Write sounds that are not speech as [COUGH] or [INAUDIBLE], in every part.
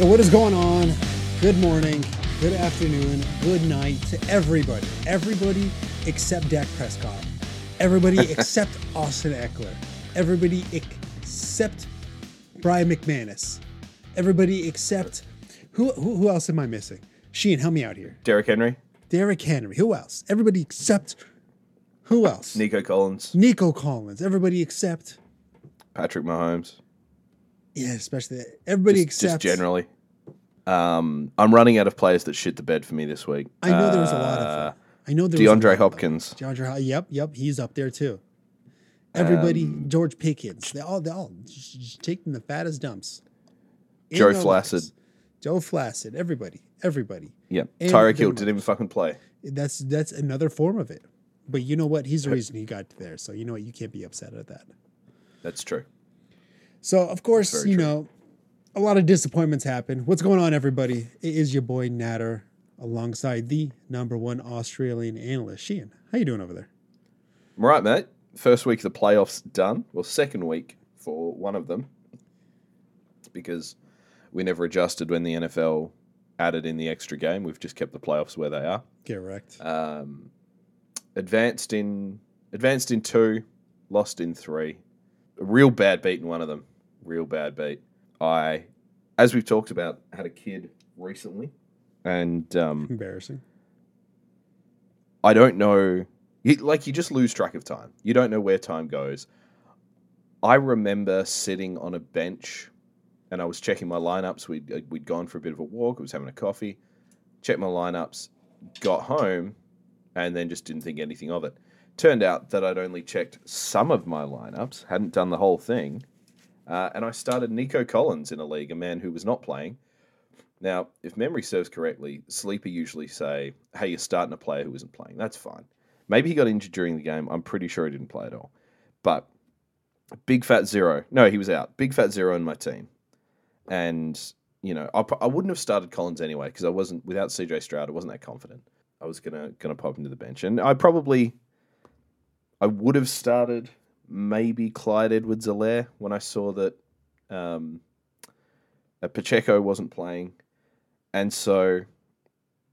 Yo, what is going on? Good morning, good afternoon, good night to everybody. Everybody except Dak Prescott. Everybody [LAUGHS] except Austin Ekeler. Everybody except Brian McManus. Everybody except who, who who else am I missing? Sheen, help me out here. Derrick Henry, Derrick Henry. Who else? Everybody except who else? Nico Collins, Nico Collins. Everybody except Patrick Mahomes. Yeah, especially everybody Just, except just generally. Um, I'm running out of players that shit the bed for me this week. I know there was a lot of Uh, them. I know there was DeAndre of. Hopkins. DeAndre, yep, yep, he's up there too. Everybody, Um, George Pickens, they all, they all taking the fattest dumps. In Joe Flacid. lives. Joe Flaccid, everybody, everybody. Yeah, Tyreek Hill didn't even fucking play. That's that's another form of it. But you know what? He's the reason he got there. So you know what? You can't be upset at that. That's true. So of course, you true. know, a lot of disappointments happen. What's going on, everybody? It is your boy Nader alongside the number one Australian analyst, Sheahan. How you doing over there? I'm right, mate. First week of the playoffs done. Well, second week for one of them because we never adjusted when the NFL added in the extra game. We've just kept the playoffs where they are. Correct. Um, advanced in advanced in two, lost in three. A real bad beat in one of them. Real bad beat. I, as we've talked about, had a kid recently, and um, Embarrassing. I don't know. You, like you just lose track of time. You don't know where time goes. I remember sitting on a bench, and I was checking my lineups. We'd uh, we'd gone for a bit of a walk. I was having a coffee, checked my lineups, got home, and then just didn't think anything of it. Turned out that I'd only checked some of my lineups, hadn't done the whole thing, uh, and I started Nico Collins in a league, a man who was not playing. Now, if memory serves correctly, Sleeper usually say, "Hey, you're starting a player who isn't playing." That's fine. Maybe he got injured during the game. I'm pretty sure he didn't play at all. But big fat zero. No, he was out. Big fat zero in my team, and you know, I, I wouldn't have started Collins anyway because I wasn't without CJ Stroud. I wasn't that confident. I was gonna gonna pop him to the bench, and I probably I would have started maybe Clyde Edwards-Helaire when I saw that um, uh, Pacheco wasn't playing, and so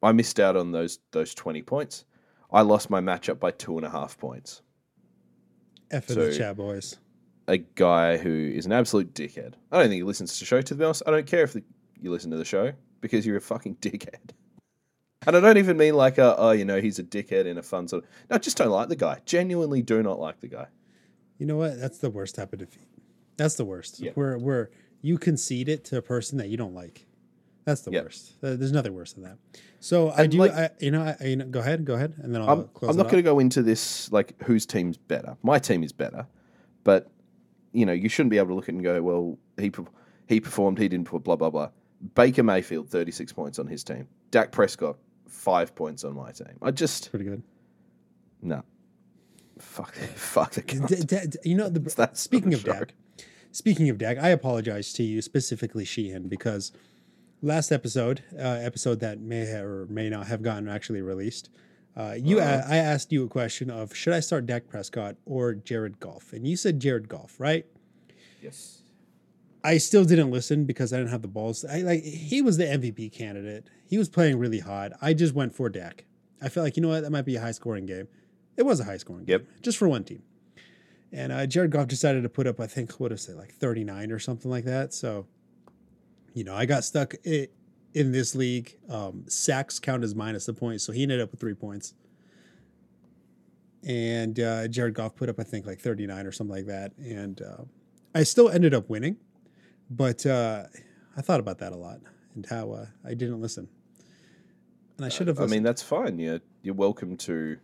I missed out on those those twenty points. I lost my matchup by two and a half points. F in the chat, boys. A guy who is an absolute dickhead. I don't think he listens to the show. To be honest, I don't care if the, you listen to the show because you're a fucking [LAUGHS] dickhead. And I don't even mean like a, oh, you know, he's a dickhead in a fun sort of. No, I just don't like the guy. Genuinely do not like the guy. You know what? That's the worst type of defeat. That's the worst. Yeah. Where where you concede it to a person that you don't like. That's the Yeah. worst. Uh, There's nothing worse than that. So I do. like- I, you know. I, you know. Go ahead. Go ahead, and then I'll I'm, close. I'm not going to go into this like whose team's better. My team is better, but you know you shouldn't be able to look at it and go, well, he he performed, he didn't put blah blah blah. Baker Mayfield, 36 points on his team. Dak Prescott, five points on my team. I just Pretty good. no. Fuck, [LAUGHS] fuck the D- cunt. d- d- you know the. [LAUGHS] that Speaking of sort of Dak, speaking of Dak, I apologize to you specifically, Sheahan, because last episode, uh, episode that may have or may not have gotten actually released, uh, you a- I asked you a question of should I start Dak Prescott or Jared Goff, and you said Jared Goff, right? Yes. I still didn't listen because I didn't have the balls. I like he was the MVP candidate. He was playing really hard. I just went for Dak. I felt like you know what that might be a high scoring game. It was a high scoring Yep. game, just for one team. And uh, Jared Goff decided to put up, I think, what is it, like thirty nine or something like that. So, you know, I got stuck in this league. Um, sacks count as minus a point, so he ended up with three points. And uh, Jared Goff put up, I think, like thirty nine or something like that. And uh, I still ended up winning, but uh, I thought about that a lot and how uh, I didn't listen. And I should have. I mean, that's fine. You're, you're welcome to,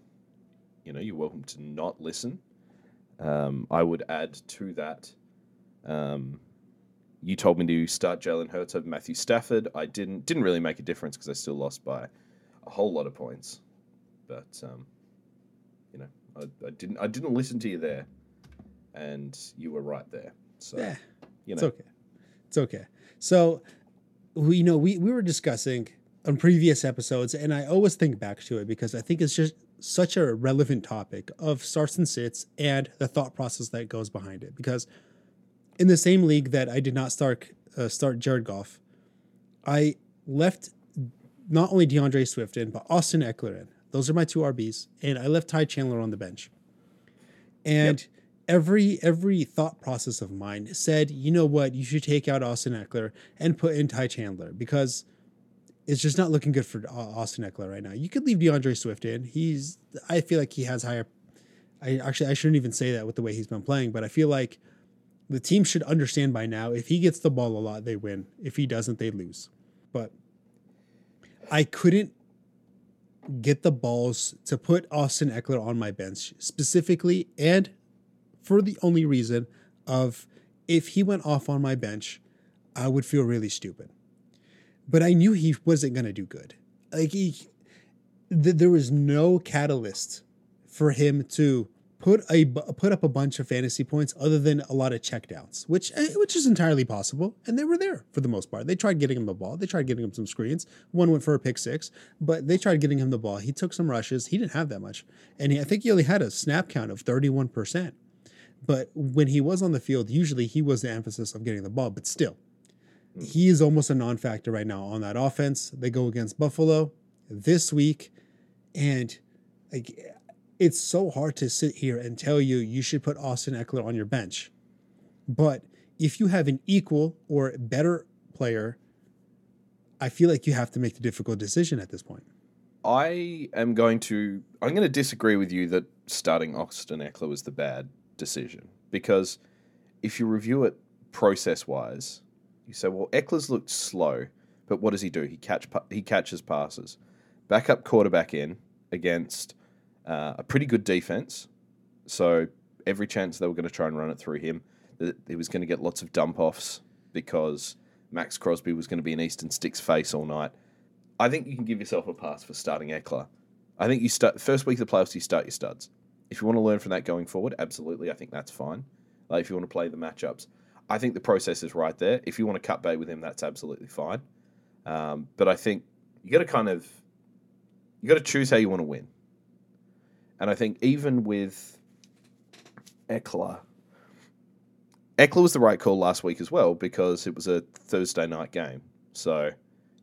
you know, you're welcome to not listen. Um, I would add to that. Um, you told me to start Jalen Hurts over Matthew Stafford. I didn't. Didn't really make a difference because I still lost by a whole lot of points. But um, you know, I, I didn't. I didn't listen to you there, and you were right there. So yeah. you It's okay. It's okay. So, we you know we we were discussing on previous episodes, and I always think back to it because I think it's just such a relevant topic of starts and sits and the thought process that goes behind it. Because in the same league that I did not start uh, start Jared Goff, I left not only DeAndre Swift in, but Austin Ekeler in. Those are my two RBs, and I left Ty Chandler on the bench. And yep. every every thought process of mine said, you know what, you should take out Austin Ekeler and put in Ty Chandler because it's just not looking good for Austin Ekeler right now. You could leave DeAndre Swift in. He's I feel like he has higher. I actually I shouldn't even say that with the way he's been playing, but I feel like the team should understand by now if he gets the ball a lot, they win. If he doesn't, they lose. But I couldn't get the balls to put Austin Ekeler on my bench specifically and for the only reason of if he went off on my bench, I would feel really stupid. But I knew he wasn't going to do good. Like he th- there was no catalyst for him to put a put up a bunch of fantasy points other than a lot of checkdowns, which eh, which is entirely possible, and they were there for the most part. They tried getting him the ball, they tried getting him some screens. One went for a pick six, but they tried getting him the ball. He took some rushes. He didn't have that much, and he, I think he only had a snap count of thirty one percent. But when he was on the field, usually he was the emphasis of getting the ball. But still, Hmm. he is almost a non-factor right now on that offense. They go against Buffalo this week, and like it's so hard to sit here and tell you you should put Austin Ekeler on your bench. But if you have an equal or better player, I feel like you have to make the difficult decision at this point. I am going to I'm going to disagree with you that starting Austin Ekeler was the bad decision because if you review it process wise, you say, well, Ekeler's looked slow, but what does he do? He catch he catches passes. Backup quarterback in against uh, a pretty good defense. So every chance they were going to try and run it through him, he was going to get lots of dump offs because Maxx Crosby was going to be in Easton Stick's face all night. I think you can give yourself a pass for starting Eckler. I think you start first week of the playoffs, you start your studs. If you want to learn from that going forward, absolutely, I think that's fine. Like if you want to play the matchups, I think the process is right there. If you want to cut bait with him, that's absolutely fine. Um, but I think you got to kind of you got to choose how you want to win. And I think even with Ekeler, Ekeler was the right call last week as well because it was a Thursday night game. So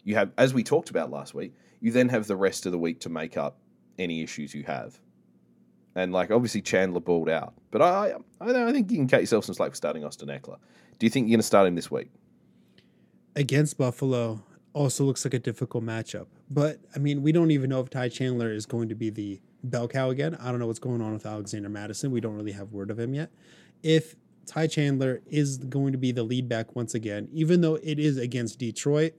you have, as we talked about last week, you then have the rest of the week to make up any issues you have. And like obviously Chandler balled out, but I I, I think you can cut yourself some slack for starting Austin Ekeler. Do you think you're going to start him this week? Against Buffalo also looks like a difficult matchup, but I mean we don't even know if Ty Chandler is going to be the bell cow again. I don't know what's going on with Alexander Mattison. We don't really have word of him yet. If Ty Chandler is going to be the lead back once again, even though it is against Detroit,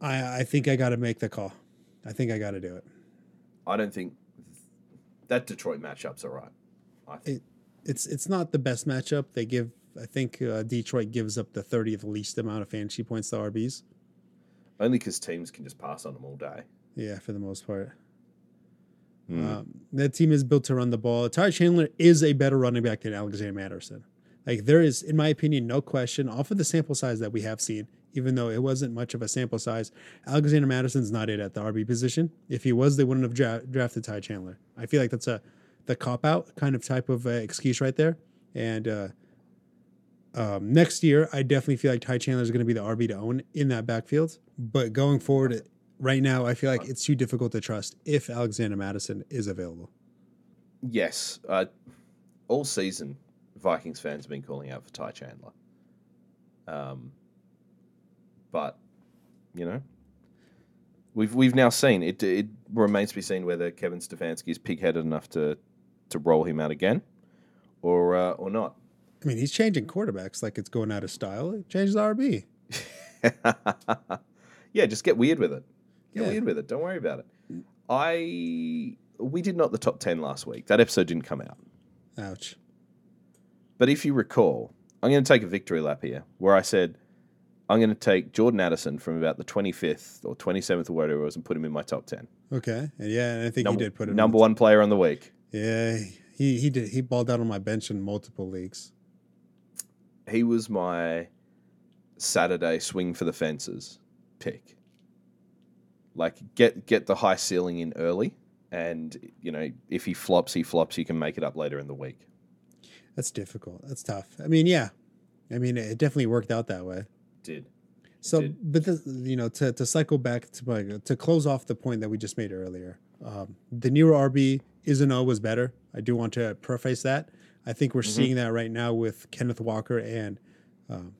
I I think I got to make the call. I think I got to do it. I don't think that Detroit matchup's all right. I think. It, it's it's not the best matchup. They give I think uh, Detroit gives up the 30th least amount of fantasy points to RBs. Only because teams can just pass on them all day. Yeah, for the most part. Mm. Um, that team is built to run the ball. Ty Chandler is a better running back than Alexander Mattison. Like there is, in my opinion, no question. Off of the sample size that we have seen, even though it wasn't much of a sample size, Alexander Mattison's not it at the RB position. If he was, they wouldn't have dra- drafted Ty Chandler. I feel like that's a the cop out kind of type of uh, excuse right there. And uh, um, next year, I definitely feel like Ty Chandler is going to be the RB to own in that backfield. But going forward, right now, I feel like it's too difficult to trust if Alexander Mattison is available. Yes. Uh, all season, Vikings fans have been calling out for Ty Chandler. Um, but, you know, we've we've now seen it. It remains to be seen whether Kevin Stefanski is pig-headed enough to to roll him out again, or uh, or not. I mean, he's changing quarterbacks like it's going out of style. Change the RB. [LAUGHS] yeah, just get weird with it. Get yeah. weird with it. Don't worry about it. I we did not the top ten last week. That episode didn't come out. Ouch. But if you recall, I'm going to take a victory lap here, where I said I'm going to take Jordan Addison from about the 25th or 27th or whatever it was, and put him in my top ten. Okay, and yeah, and I think number, he did put him number one player on the week. Yeah, he he did. He balled out on my bench in multiple leagues. He was my Saturday swing for the fences pick. Like get get the high ceiling in early, and you know if he flops, he flops. You can make it up later in the week. That's difficult. That's tough. I mean, yeah, I mean it definitely worked out that way. Did. So, did. but the, you know, to, to cycle back to to close off the point that we just made earlier, um, the Nero RB isn't always better. I do want to preface that. I think we're Mhm. seeing that right now with Kenneth Walker and um,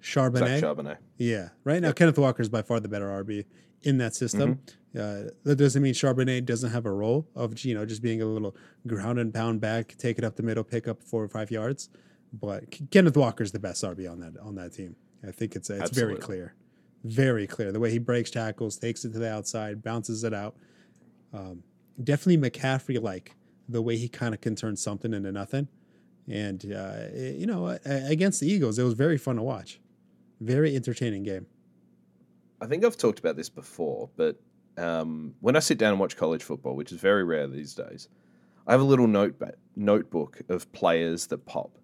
Charbonnet. Zach Charbonnet. Yeah, right now Yep. Kenneth Walker is by far the better RB in that system. Uh, that doesn't mean Charbonnet doesn't have a role of you know just being a little ground and pound back, take it up the middle, pick up four or five yards. But Kenneth Walker is the best RB on that on that team. I think it's it's very clear, very clear. The way he breaks tackles, takes it to the outside, bounces it out. Um, definitely McCaffrey like the way he kind of can turn something into nothing. And uh, it- you know, against the Eagles, it was very fun to watch. Very entertaining game. I think I've talked about this before, but um, when I sit down and watch college football, which is very rare these days, I have a little note notebook of players that pop.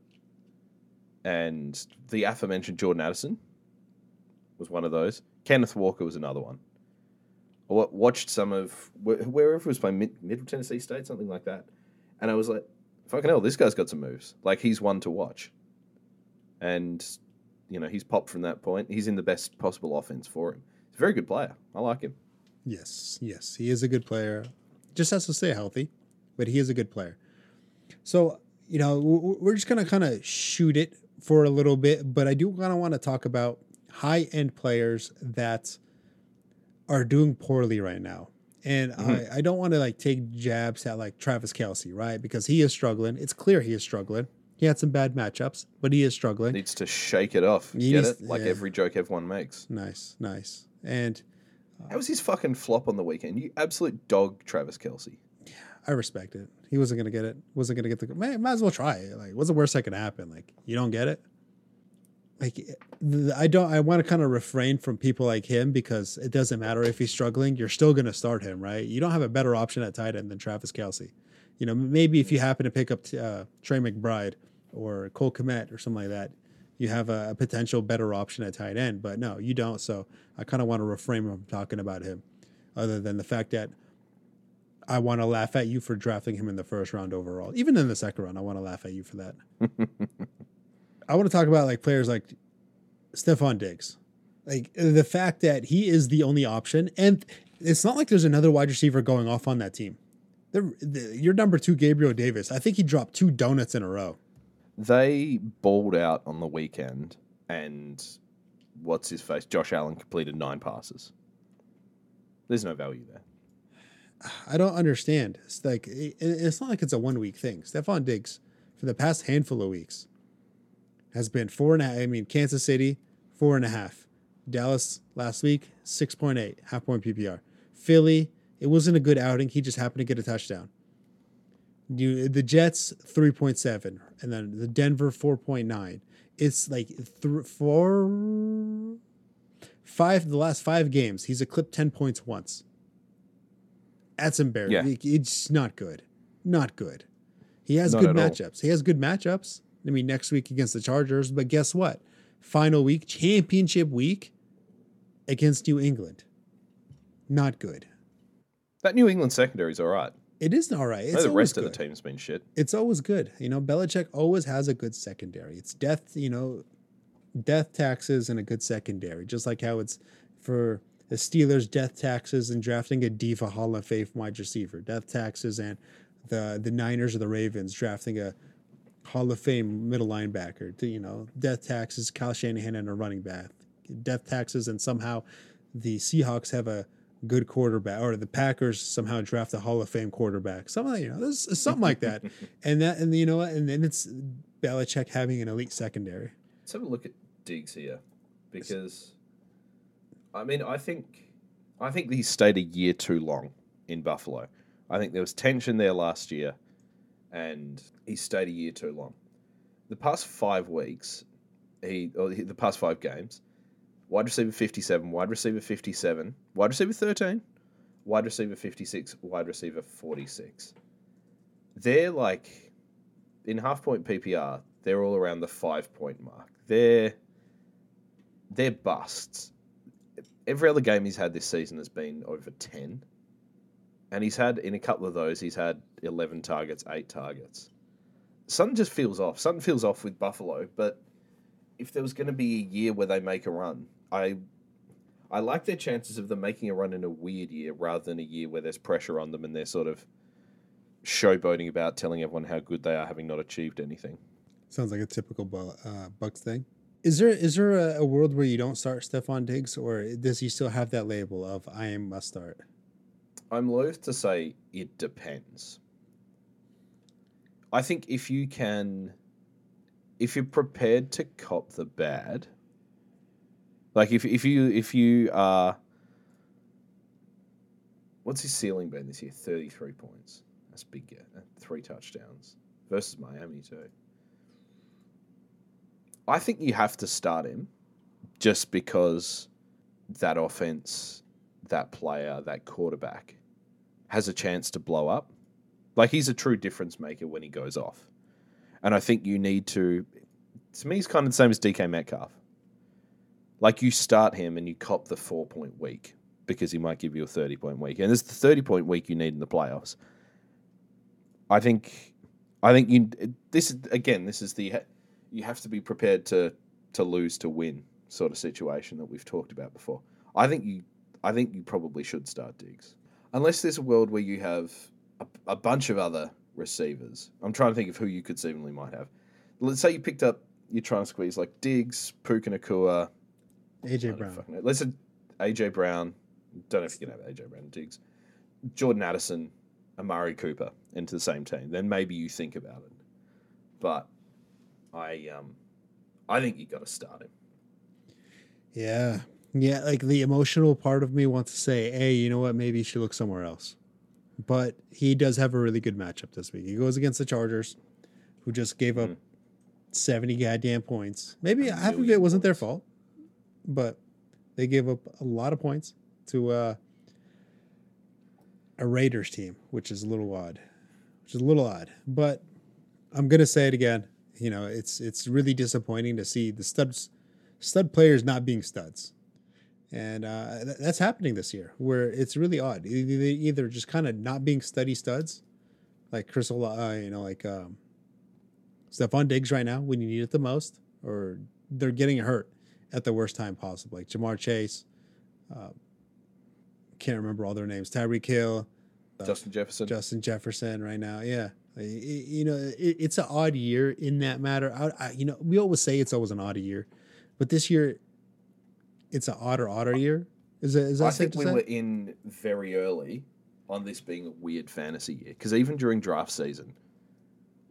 And the aforementioned Jordan Addison was one of those. Kenneth Walker was another one. I watched some of wherever it was by Mid- Middle Tennessee State, something like that, and I was like, "Fucking hell, this guy's got some moves. Like he's one to watch." And you know, he's popped from that point. He's in the best possible offense for him. He's a very good player. I like him. Yes, yes, he is a good player. Just has to stay healthy, but he is a good player. So you know, we're just gonna kind of shoot it for a little bit, but I do kind of want to talk about high end players that are doing poorly right now. And Mhm. I, I don't want to like take jabs at like Travis Kelce, right? Because he is struggling. It's clear he is struggling. He had some bad matchups, but he is struggling. Needs to shake it off. He Get needs- it? Like yeah. every joke everyone makes. Nice, nice. And How was his fucking flop on the weekend? You absolute dog, Travis Kelce. I respect it. He wasn't gonna get it. Wasn't gonna get the. May, might as well try it. Like, what's the worst that could happen? Like, you don't get it. Like, I don't. I want to kind of refrain from people like him because it doesn't matter if he's struggling. You're still gonna start him, right? You don't have a better option at tight end than Travis Kelce. You know, maybe if you happen to pick up uh, Trey McBride or Cole Kmet or something like that, you have a, a potential better option at tight end. But no, you don't. So I kind of want to refrain from talking about him, other than the fact that I want to laugh at you for drafting him in the first round overall. Even in the second round, I want to laugh at you for that. [LAUGHS] I want to talk about like players like Stefon Diggs. Like the fact that he is the only option, and it's not like there's another wide receiver going off on that team. The, the, your number two, Gabriel Davis, I think he dropped two donuts in a row. They balled out on the weekend, and what's his face? Josh Allen completed nine passes. There's no value there. I don't understand. It's like it, it's not like it's a one week thing. Stefon Diggs, for the past handful of weeks, has been four and a half. I mean, Kansas City four and a half, Dallas last week six point eight, half point PPR. Philly, it wasn't a good outing. He just happened to get a touchdown. You the Jets three point seven, and then the Denver four point nine. It's like th- four, five. The last five games, he's eclipsed ten points once. That's embarrassing. It's not good. Not good. He has Not good at all. matchups. He has good matchups. I mean, next week against the Chargers, but guess what? Final week, championship week against New England. Not good. That New England secondary is all right. It isn't all right. It's the rest of the team's been shit. It's always good. You know, Belichick always has a good secondary. It's death, you know, death taxes and a good secondary, just like how it's for the Steelers death taxes and drafting a diva Hall of Fame wide receiver, death taxes and the the Niners or the Ravens drafting a Hall of Fame middle linebacker. To, you know, death taxes, Kyle Shanahan and a running back, death taxes, and somehow the Seahawks have a good quarterback, or the Packers somehow draft a Hall of Fame quarterback. Something you know, there's something like that, [LAUGHS] and that and you know what, and then it's Belichick having an elite secondary. Let's have a look at Diggs here, because I mean, I think I think he stayed a year too long in Buffalo. I think there was tension there last year, and he stayed a year too long. The past five weeks, he or the past five games, wide receiver fifty-seven, wide receiver fifty-seven, wide receiver thirteen, wide receiver fifty-six, wide receiver forty-six. They're like in half point PPR, they're all around the five point mark. They're they're busts. Every other game he's had this season has been over ten. And he's had in a couple of those, he's had eleven targets, eight targets. Something just feels off. Something feels off with Buffalo, but if there was going to be a year where they make a run, I I like their chances of them making a run in a weird year rather than a year where there's pressure on them and they're sort of showboating about telling everyone how good they are having not achieved anything. Sounds like a typical uh, Bucks thing. Is there is there a, a world where you don't start Stefon Diggs, or does he still have that label of I am must start? I'm loath to say it depends. I think if you can, if you're prepared to cop the bad, like if if you if you are, what's his ceiling been this year? Thirty three points. That's big. Yeah, three touchdowns versus Miami too. I think you have to start him, just because that offense, that player, that quarterback has a chance to blow up. Like he's a true difference maker when he goes off. And I think you need to to me he's kind of the same as DK Metcalf. Like you start him and you cop the four point week because he might give you a 30 point week. And it's the 30 point week you need in the playoffs. I think I think you this is again this is the you have to be prepared to to lose to win sort of situation that we've talked about before. I think you I think you probably should start Diggs. Unless there's a world where you have a, a bunch of other receivers. I'm trying to think of who you could seemingly might have. Let's say you picked up you're trying to squeeze like Diggs, Puka Nacua, AJ Brown. Let's say AJ Brown. Don't know if you can have AJ Brown and Diggs. Jordan Addison, Amari Cooper into the same team. Then maybe you think about it. But I um I think you got to start him. Yeah, yeah. Like the emotional part of me wants to say, "Hey, you know what? Maybe you should look somewhere else." But he does have a really good matchup this week. He goes against the Chargers, who just gave up mm. seventy goddamn points. Maybe half of it wasn't their fault, but they gave up a lot of points to uh, a Raiders team, which is a little odd. Which is a little odd, but I'm gonna say it again you know, it's it's really disappointing to see the studs stud players not being studs, and uh, th- that's happening this year. Where it's really odd, either, either just kind of not being steady studs, like Chris, uh, you know, like um, Stefon Diggs right now when you need it the most, or they're getting hurt at the worst time possible, like Ja'Marr Chase. Uh, can't remember all their names. Tyreek Hill, uh, Justin Jefferson, Justin Jefferson right now. Yeah, you know, it, it's an odd year in that matter. I, I, you know, we always say it's always an odd year, but this year, it's an odder, odder year. Is that, is that I think we say? were in very early on this being a weird fantasy year because even during draft season,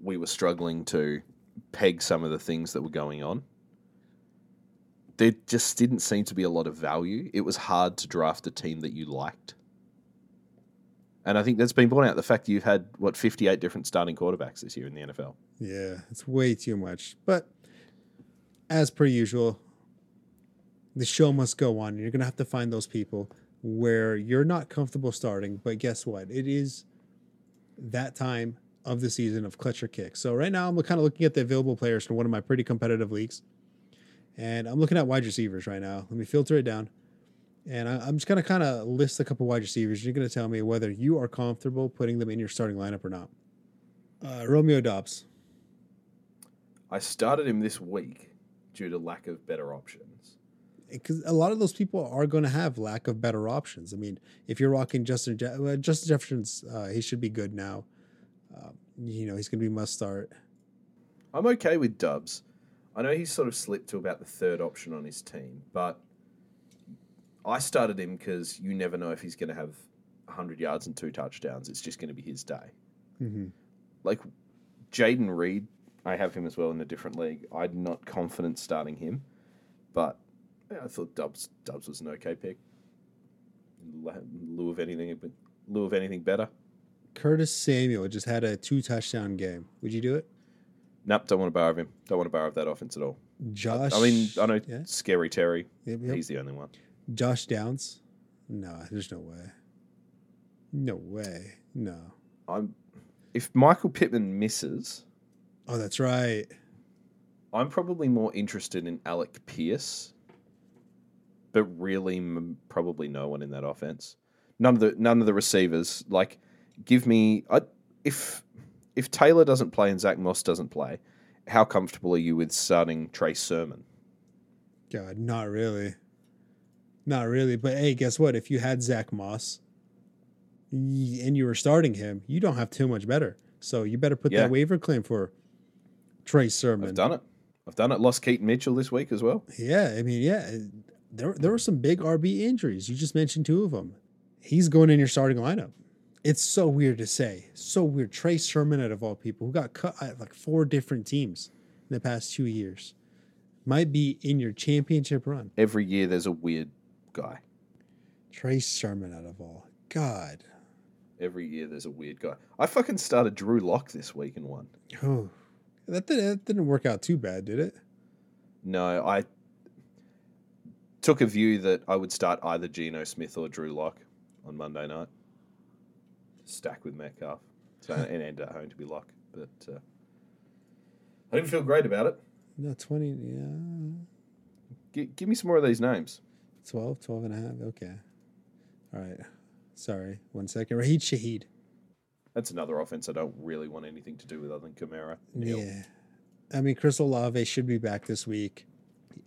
we were struggling to peg some of the things that were going on. There just didn't seem to be a lot of value. It was hard to draft a team that you liked. And I think that's been borne out the fact that you've had what 58 different starting quarterbacks this year in the NFL. Yeah, it's way too much. But as per usual, the show must go on. You're going to have to find those people where you're not comfortable starting, but guess what? It is that time of the season of clutch or kick. So right now I'm kind of looking at the available players from one of my pretty competitive leagues. And I'm looking at wide receivers right now. Let me filter it down. And I, am just going to kind of list a couple wide receivers. You're going to tell me whether you are comfortable putting them in your starting lineup or not. Uh, Romeo Doubs. I started him this week due to lack of better options. Because a lot of those people are going to have lack of better options. I mean, if you're rocking Justin Je- well, Justin Jefferson's, uh, he should be good now. Uh, you know, he's going to be must start. I'm okay with Doubs. I know he's sort of slipped to about the third option on his team, but I started him because you never know if he's going to have 100 yards and two touchdowns. It's just going to be his day. Mm-hmm. Like Jayden Reed, I have him as well in a different league. I'm not confident starting him, but yeah, I thought Dubs Doubs was an okay pick. In lieu of anything, in lieu of anything better. Curtis Samuel just had a two touchdown game. Would you do it? Nope, don't want to borrow him. Don't want to borrow that offense at all. Josh. I, I mean, I know yeah. Scary Terry. Yep, yep. He's the only one. Josh Downs? No, there's no way. No way. No. I'm if Michael Pittman misses. Oh, that's right. I'm probably more interested in Alec Pierce, but really m- probably no one in that offense. None of the none of the receivers. Like, give me I, if if Taylor doesn't play and Zach Moss doesn't play, how comfortable are you with starting Trey Sermon? God, not really. Not really. But hey, guess what? If you had Zach Moss and you were starting him, you don't have too much better. So you better put Yeah. that waiver claim for Trey Sermon. I've done it. I've done it. Lost Keaton Mitchell this week as well. Yeah, I mean, yeah, there there were some big RB injuries. You just mentioned two of them. He's going in your starting lineup. It's so weird to say. So weird. Trey Sermon, out of all people, who got cut at like four different teams in the past two years, might be in your championship run. Every year there's a weird guy. Trey Sermon, out of all. God. Every year there's a weird guy. I fucking started Drew Lock this week and won. Oh, that, did, that didn't work out too bad, did it? No, I took a view that I would start either Geno Smith or Drew Lock on Monday night. Stack with Metcalf. So and ended at home to be Lock. But uh, I didn't feel great about it. No, 20, yeah, G- give me some more of these names. 12, 12 and a half. Okay. All right. Sorry. One second. Rashid Shaheed. That's another offense I don't really want anything to do with other than Kamara. Neil. Yeah. I mean, Chris Olave should be back this week.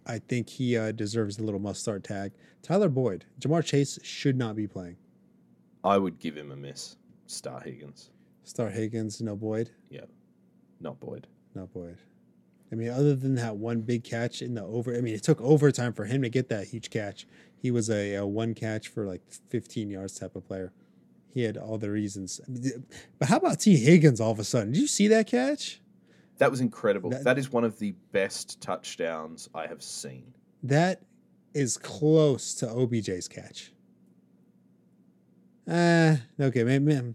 I think he uh, deserves a little must start tag. Tyler Boyd, Ja'Marr Chase should not be playing. I would give him a miss. Star Higgins, Start Higgins, no Boyd, Yeah. not Boyd. no Boyd. I mean, other than that one big catch in the over, I mean, it took overtime for him to get that huge catch. He was a, a one catch for like 15 yards type of player. He had all the reasons. I mean, But how about Tee Higgins all of a sudden? Did you see that catch? That was incredible. That- that is one of the best touchdowns I have seen. That is close to OBJ's catch. Uh, okay, man.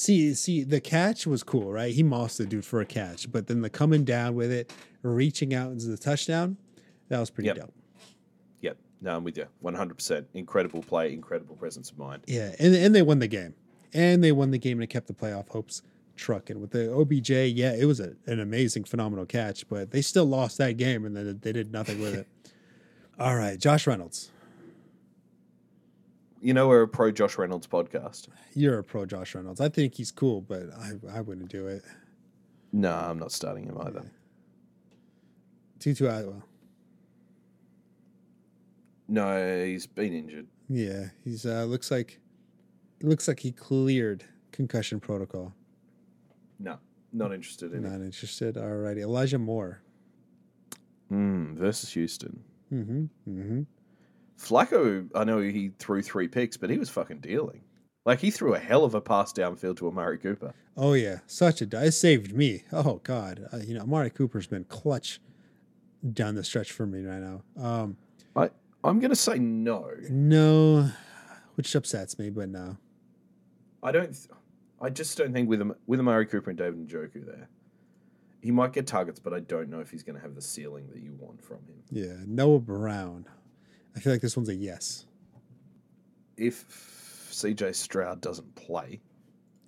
See, see, the catch was cool, right? He mossed the dude for a catch, but then the coming down with it, reaching out into the touchdown, that was pretty Yep. dope. Yep. No, I'm with you. 100%. Incredible play, incredible presence of mind. Yeah, and and they won the game, and they won the game and it kept the playoff hopes trucking with the OBJ. Yeah, it was a, an amazing, phenomenal catch, but they still lost that game, and then they did nothing with it. [LAUGHS] All right, Josh Reynolds, You know, we're a pro Josh Reynolds podcast. you're a pro Josh Reynolds. I think he's cool, but I I wouldn't do it. No, I'm not starting him either. Tutu Atwell. No, he's been injured. Yeah, he's uh looks like it looks like he cleared concussion protocol. No, not interested in it. Not interested. Alrighty. Elijah Moore. Mm, versus Houston. Mm-hmm. Mm-hmm. Flacco, I know he threw three picks, but he was fucking dealing. Like, he threw a hell of a pass downfield to Amari Cooper. Oh yeah, such a it saved me. Oh god, uh, you know Amari Cooper's been clutch down the stretch for me right now. Um, I'm going to say no. no, which upsets me, but no. I don't. Th- I just don't think with with Amari Cooper and David Njoku there, he might get targets, but I don't know if he's going to have the ceiling that you want from him. Yeah, Noah Brown. I feel like this one's a yes, If CJ Stroud doesn't play,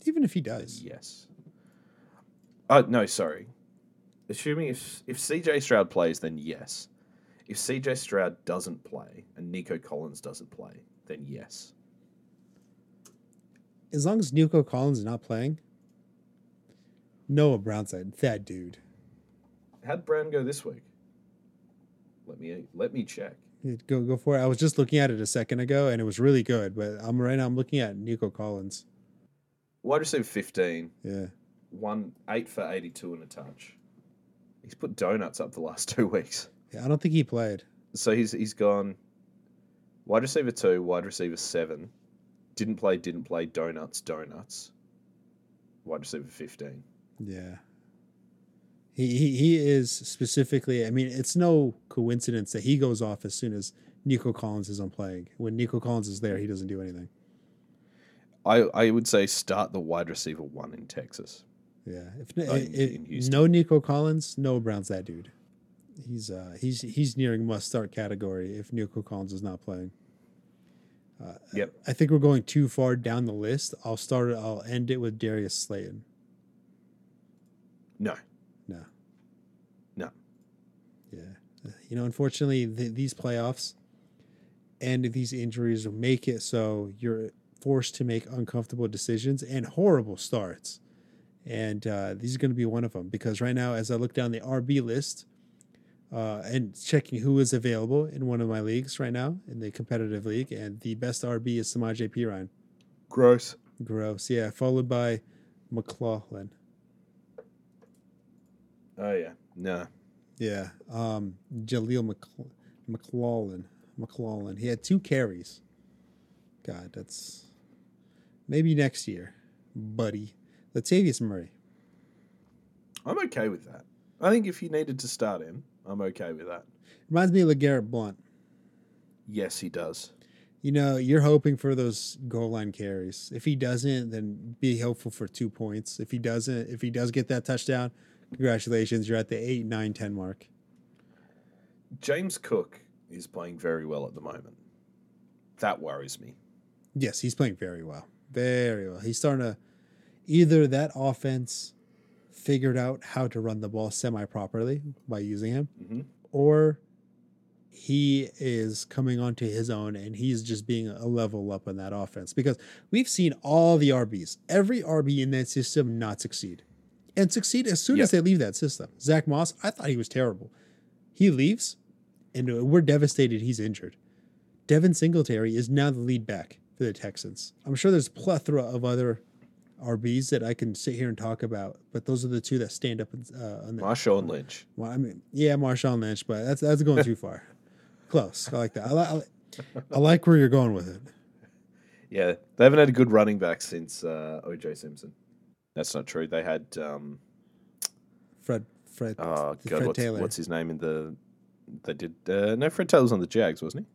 even if he does. yes. Uh, no, sorry. Assuming if if CJ Stroud plays, then yes. If CJ Stroud doesn't play and Nico Collins doesn't play, then yes. As long as Nico Collins is not playing, Noah that, that dude. How'd Brown go this week? Let me let me check. Go go for it. I was just looking at it a second ago, and it was really good. But I'm right now. I'm looking at Nico Collins. Wide receiver fifteen. Yeah, one eight for eighty two and a touch. He's put donuts up the last [LAUGHS] two weeks, yeah. I don't think he played. so he's he's gone wide receiver two, wide receiver seven, didn't play, didn't play, donuts, donuts, wide receiver fifteen. Yeah. He, he he is specifically. I mean, it's no coincidence that he goes off as soon as Nico Collins isn't playing. When Nico Collins is there, he doesn't do anything. I I would say start the wide receiver one in Texas. Yeah. If, Oh, in- if- in no Nico Collins, no Brown's that dude. He's uh he's he's nearing must start category if Nico Collins is not playing. Uh, Yep. I think we're going too far down the list. I'll start it. I'll end it with Darius Slayton. No, No. No. Yeah. Uh, You know, unfortunately, th- these playoffs and these injuries make it so you're forced to make uncomfortable decisions and horrible starts. And uh, these are going to be one of them because right now, as I look down the RB list, uh, and checking who is available in one of my leagues right now in the competitive league, and the best RB is Samaj P. Ryan. Gross. Gross, yeah. Followed by McLaughlin. Oh yeah. No. Yeah, um, Jaleel Mc, McLaughlin. McLaughlin. He had two carries. God, that's maybe next year, buddy. Latavius Murray. I'm okay with that. I think if you needed to start him, I'm okay with that. Reminds me of LeGarrette Blunt. Yes, he does. You know, you're hoping for those goal line carries. If he doesn't, then be hopeful for two points. If he doesn't, if he does get that touchdown, congratulations, you're at the 8, 9, 10 mark. James Cook is playing very well at the moment. That worries me. Yes, he's playing very well. Very well. He's starting to either that offense figured out how to run the ball semi properly by using him, hmm or he is coming onto his own and he's just being a level up in that offense because we've seen all the RBs, every RB in that system not succeed and succeed as soon Yep. as they leave that system. Zach Moss, I thought he was terrible. He leaves and we're devastated he's injured. Devin Singletary is now the lead back for the Texans. I'm sure there's a plethora of other RBs that I can sit here and talk about, but those are the two that stand up uh, on the Marshawn Lynch. well, I mean, yeah, Marshawn Lynch, but that's that's going too far. [LAUGHS] Close. I like that. I, li- I like where you're going with it. Yeah, they haven't had a good running back since uh, OJ Simpson. That's not true. They had um, Fred, Fred, oh Fred god, what's, Taylor. what's his name in the? They did uh, no Fred Taylor's on the Jags, wasn't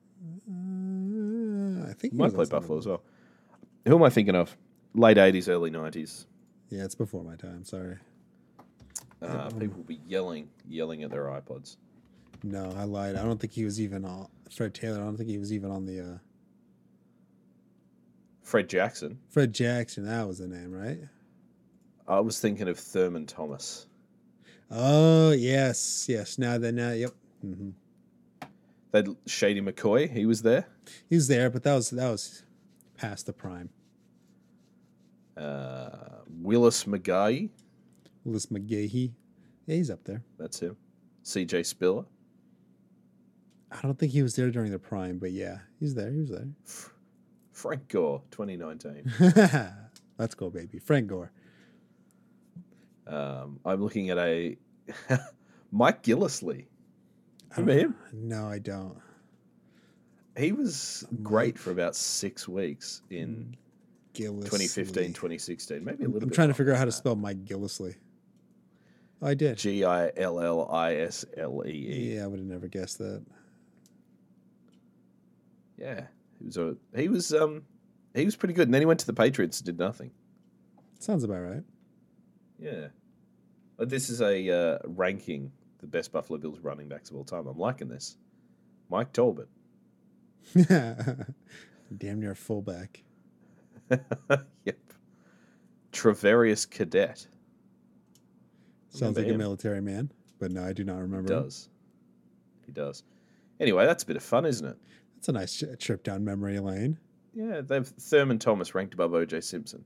Uh, I think he? he Might play Buffalo as well. Who am I thinking of? Late eighties, early nineties. Yeah, it's before my time. Sorry. Uh, people will be yelling, yelling at their iPods. No, I lied. I don't think he was even on Fred Taylor. I don't think he was even on the uh, Fred Jackson. Fred Jackson. That was the name, right? I was thinking of Thurman Thomas. Oh yes, yes. Now then, now, yep. hmm They had Shady McCoy. He was there. He was there, but that was that was past the prime. Uh, Willis McGahee. Willis McGahee. Yeah, he's up there. That's him. C.J. Spiller. I don't think he was there during the prime, but yeah, he's there. He was there. Frank Gore, 2019. [LAUGHS] Let's go, baby. Frank Gore. Um, I'm looking at a [LAUGHS] Mike Gillislee. I Remember him? No, I don't. He was great for about six weeks in Gillislee. 2015, 2016, maybe a little I'm bit. trying to figure out how to spell Mike Gillislee. I did. than. G I L L I S L E E. Yeah, I would have never guessed that. Yeah, he was a he was um he was pretty good, and then he went to the Patriots and did nothing. Sounds about right. Yeah, but this is a uh, ranking the best Buffalo Bills running backs of all time. I'm liking this. Mike Talbot. [LAUGHS] Damn near fullback. [LAUGHS] yep. Travaris Cadet. Sounds like a military man, but no, I do not He remember. him. does. He does. Anyway, that's a bit of fun, isn't it? That's a nice trip down memory lane. Yeah, they've Thurman Thomas ranked above OJ Simpson.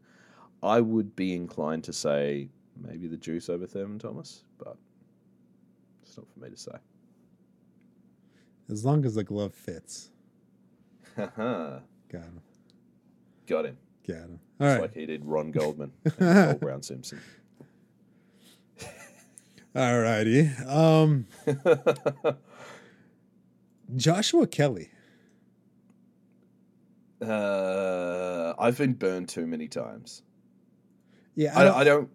I would be inclined to say maybe the juice over Thurman Thomas, but it's not for me to say. As long as the glove fits. [LAUGHS] Got him. Got him. Got him. All Just right. like he did Ron [LAUGHS] Goldman and Brown Simpson. All righty. Um, [LAUGHS] Joshua Kelley. uh, I've been burned too many times. Yeah, I, I don't, I don't.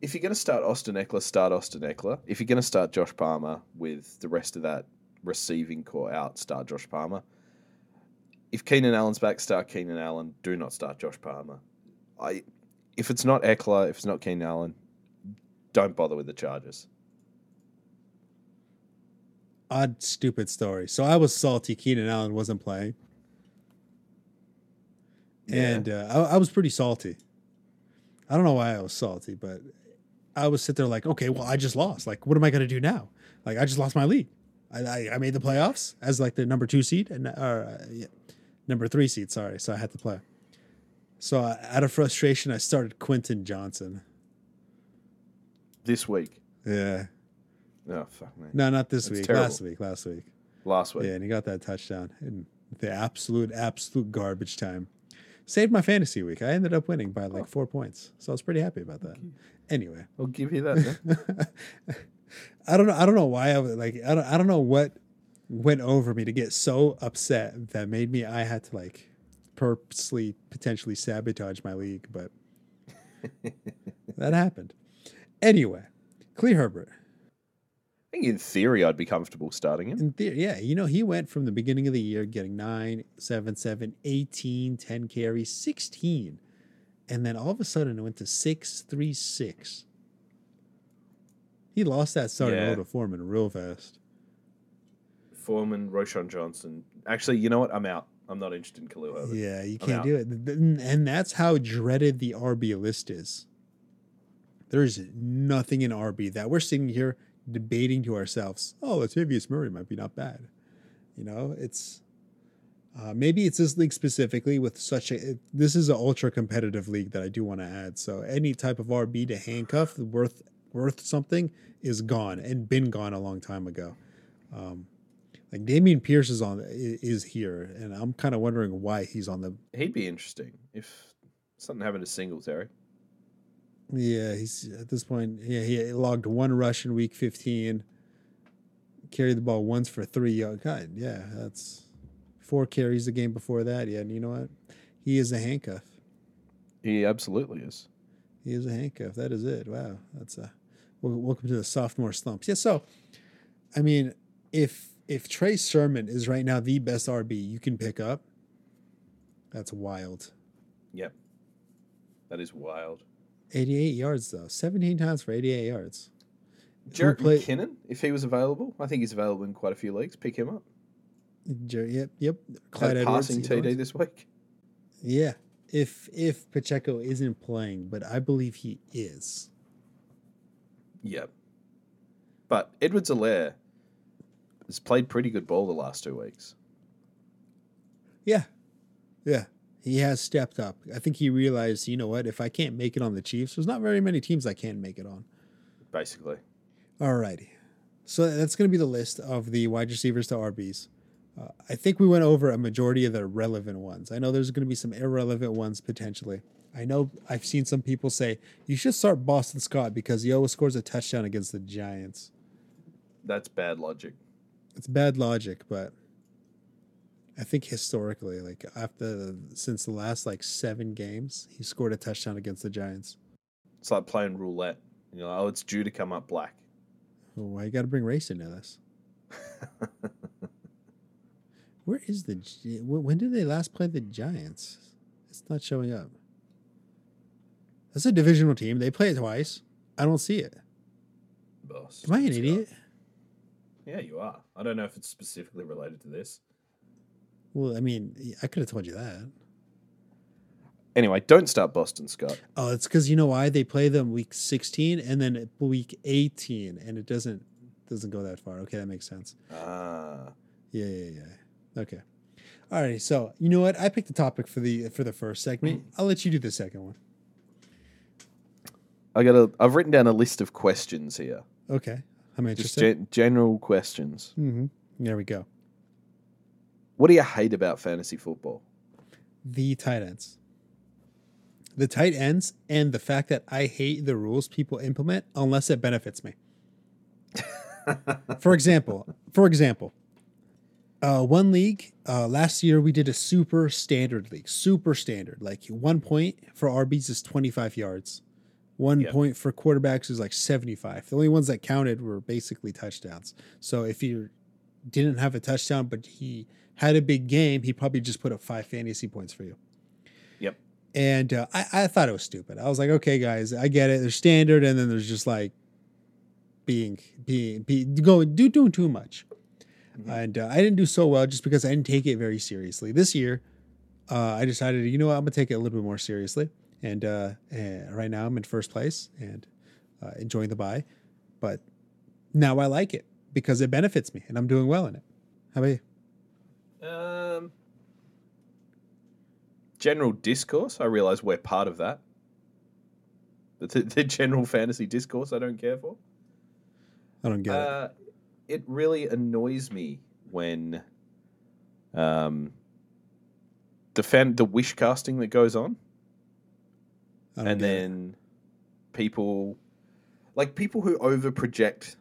If you're going to start Austin Ekeler, start Austin Ekeler. If you're going to start Josh Palmer with the rest of that receiving core out, start Josh Palmer. If Keenan Allen's back, start Keenan Allen. Do not start Josh Palmer. I, if it's not Ekeler, if it's not Keenan Allen, don't bother with the Chargers. odd, stupid story. So I was salty. Keenan Allen wasn't playing, and uh, I, I was pretty salty. I don't know why I was salty, but I was sit there like, okay, well, I just lost. Like, what am I going to do now? Like, I just lost my league. I, I, I made the playoffs as like the number two seed and or uh, yeah, number three seed. Sorry, so I had to play. So uh, out of frustration, I started Quentin Johnston. This week, Yeah, Oh fuck me. No, not this That's week. terrible. Last week. Last week. Last week. Yeah, and he got that touchdown in the absolute, absolute garbage time. Saved my fantasy week. I ended up winning by like Oh. four points, so I was pretty happy about that. Anyway, I'll give you that. [LAUGHS] I don't know. I don't know why I was like. I don't. I don't know what went over me to get so upset that made me. I had to like purposely, potentially sabotage my league, but [LAUGHS] that happened. Anyway, Khalil Herbert. I think in theory I'd be comfortable starting him. In theory, yeah, you know, he went from the beginning of the year getting 9, 7, 7, 18, 10 carries, 16. And then all of a sudden it went to 6, 3, 6. He lost that starting Yeah. role to Foreman real fast. Foreman, Roschon Johnson. Actually, you know what? I'm out. I'm not interested in Khalil Herbert. Yeah, you can't do it. Th- th- And that's how dreaded the RB list is. There's nothing in RB that we're sitting here debating to ourselves. Oh, Latavius Murray might be not bad. You know, it's uh, maybe it's this league specifically with such a. It, this is an ultra competitive league that I do want to add. So any type of RB to handcuff worth worth something is gone and been gone a long time ago. Um, like Dameon Pierce is on is here, and I'm kind of wondering why he's on the. He'd be interesting if something happened to Singletary. Yeah, he's at this point. Yeah, he logged one rush in week 15. Carried the ball once for three yards. God, yeah, that's four carries the game before that. Yeah, and you know what? He is a handcuff. He absolutely is. He is a handcuff. That is it. Wow, that's a. Welcome to the sophomore slumps. Yeah, so, I mean, if if Trey Sermon is right now the best RB you can pick up, that's wild. Yep. That is wild. 88 yards though, 17 times for 88 yards. Jerick play- McKinnon, if he was available, I think he's available in quite a few leagues. Pick him up. Jer- Yep, yep. Clyde Edwards, passing TD this week. Yeah, if if Pacheco isn't playing, but I believe he is. Yep. But Edwards-Helaire has played pretty good ball the last two weeks. Yeah, yeah, he has stepped up. I think he realized, you know what? If I can't make it on the Chiefs, there's not very many teams I can make it on. Basically. Alrighty, so that's going to be the list of the wide receivers to RBs. Uh, I think we went over a majority of the relevant ones. I know there's going to be some irrelevant ones potentially. I know I've seen some people say you should start Boston Scott because he always scores a touchdown against the Giants. That's bad logic. it's bad logic, but I think historically, like after since the last like seven games, he scored a touchdown against the Giants. It's like playing roulette. You know, oh, it's due to come up black. Oh, why you got to bring race into this? [LAUGHS] Where is the? When did they last play the Giants? It's not showing up. That's a divisional team. They play it twice. I don't see it. Boss. Am I an idiot? Yeah, you are. I don't know if it's specifically related to this. Well, I mean, I could have told you that. Anyway, don't start Boston Scott. Oh, it's because you know why they play them week sixteen and then week eighteen, and it doesn't doesn't go that far. Okay, that makes sense. Ah, Yeah, yeah, yeah. Okay. All right. So you know what? I picked the topic for the for the first segment. I'll let you do the second one. I got a. I've written down a list of questions here. Okay. I'm Just interested. gen- general questions. mm-hmm. There we go. What do you hate about fantasy football? The tight ends. The tight ends and the fact that I hate the rules people implement unless it benefits me. for example, for example, uh, one league uh, last year we did a super standard league, super standard. Like one point for RBs is 25 yards. One Yep. point for quarterbacks is like 75. The only ones that counted were basically touchdowns. So if you didn't have a touchdown, but he had a big game, he probably just put up five fantasy points for you. Yep. And uh, I, I thought it was stupid. I was like, okay, guys, I get it. There's standard, and then there's just like being being being going do doing too much. Mhm. And uh, I didn't do so well just because I didn't take it very seriously. This year, uh, I decided, you know what, I'm gonna take it a little bit more seriously. And uh, eh, right now, I'm in first place and uh, enjoying the buy. But now I like it because it benefits me, and I'm doing well in it. How about you? Um, general discourse. I realize we're part of that. But the, the general fantasy discourse, I don't care for. I don't get it. Uh, it really annoys me when um, the fan the wish casting that goes on, and get it. then people like people who over project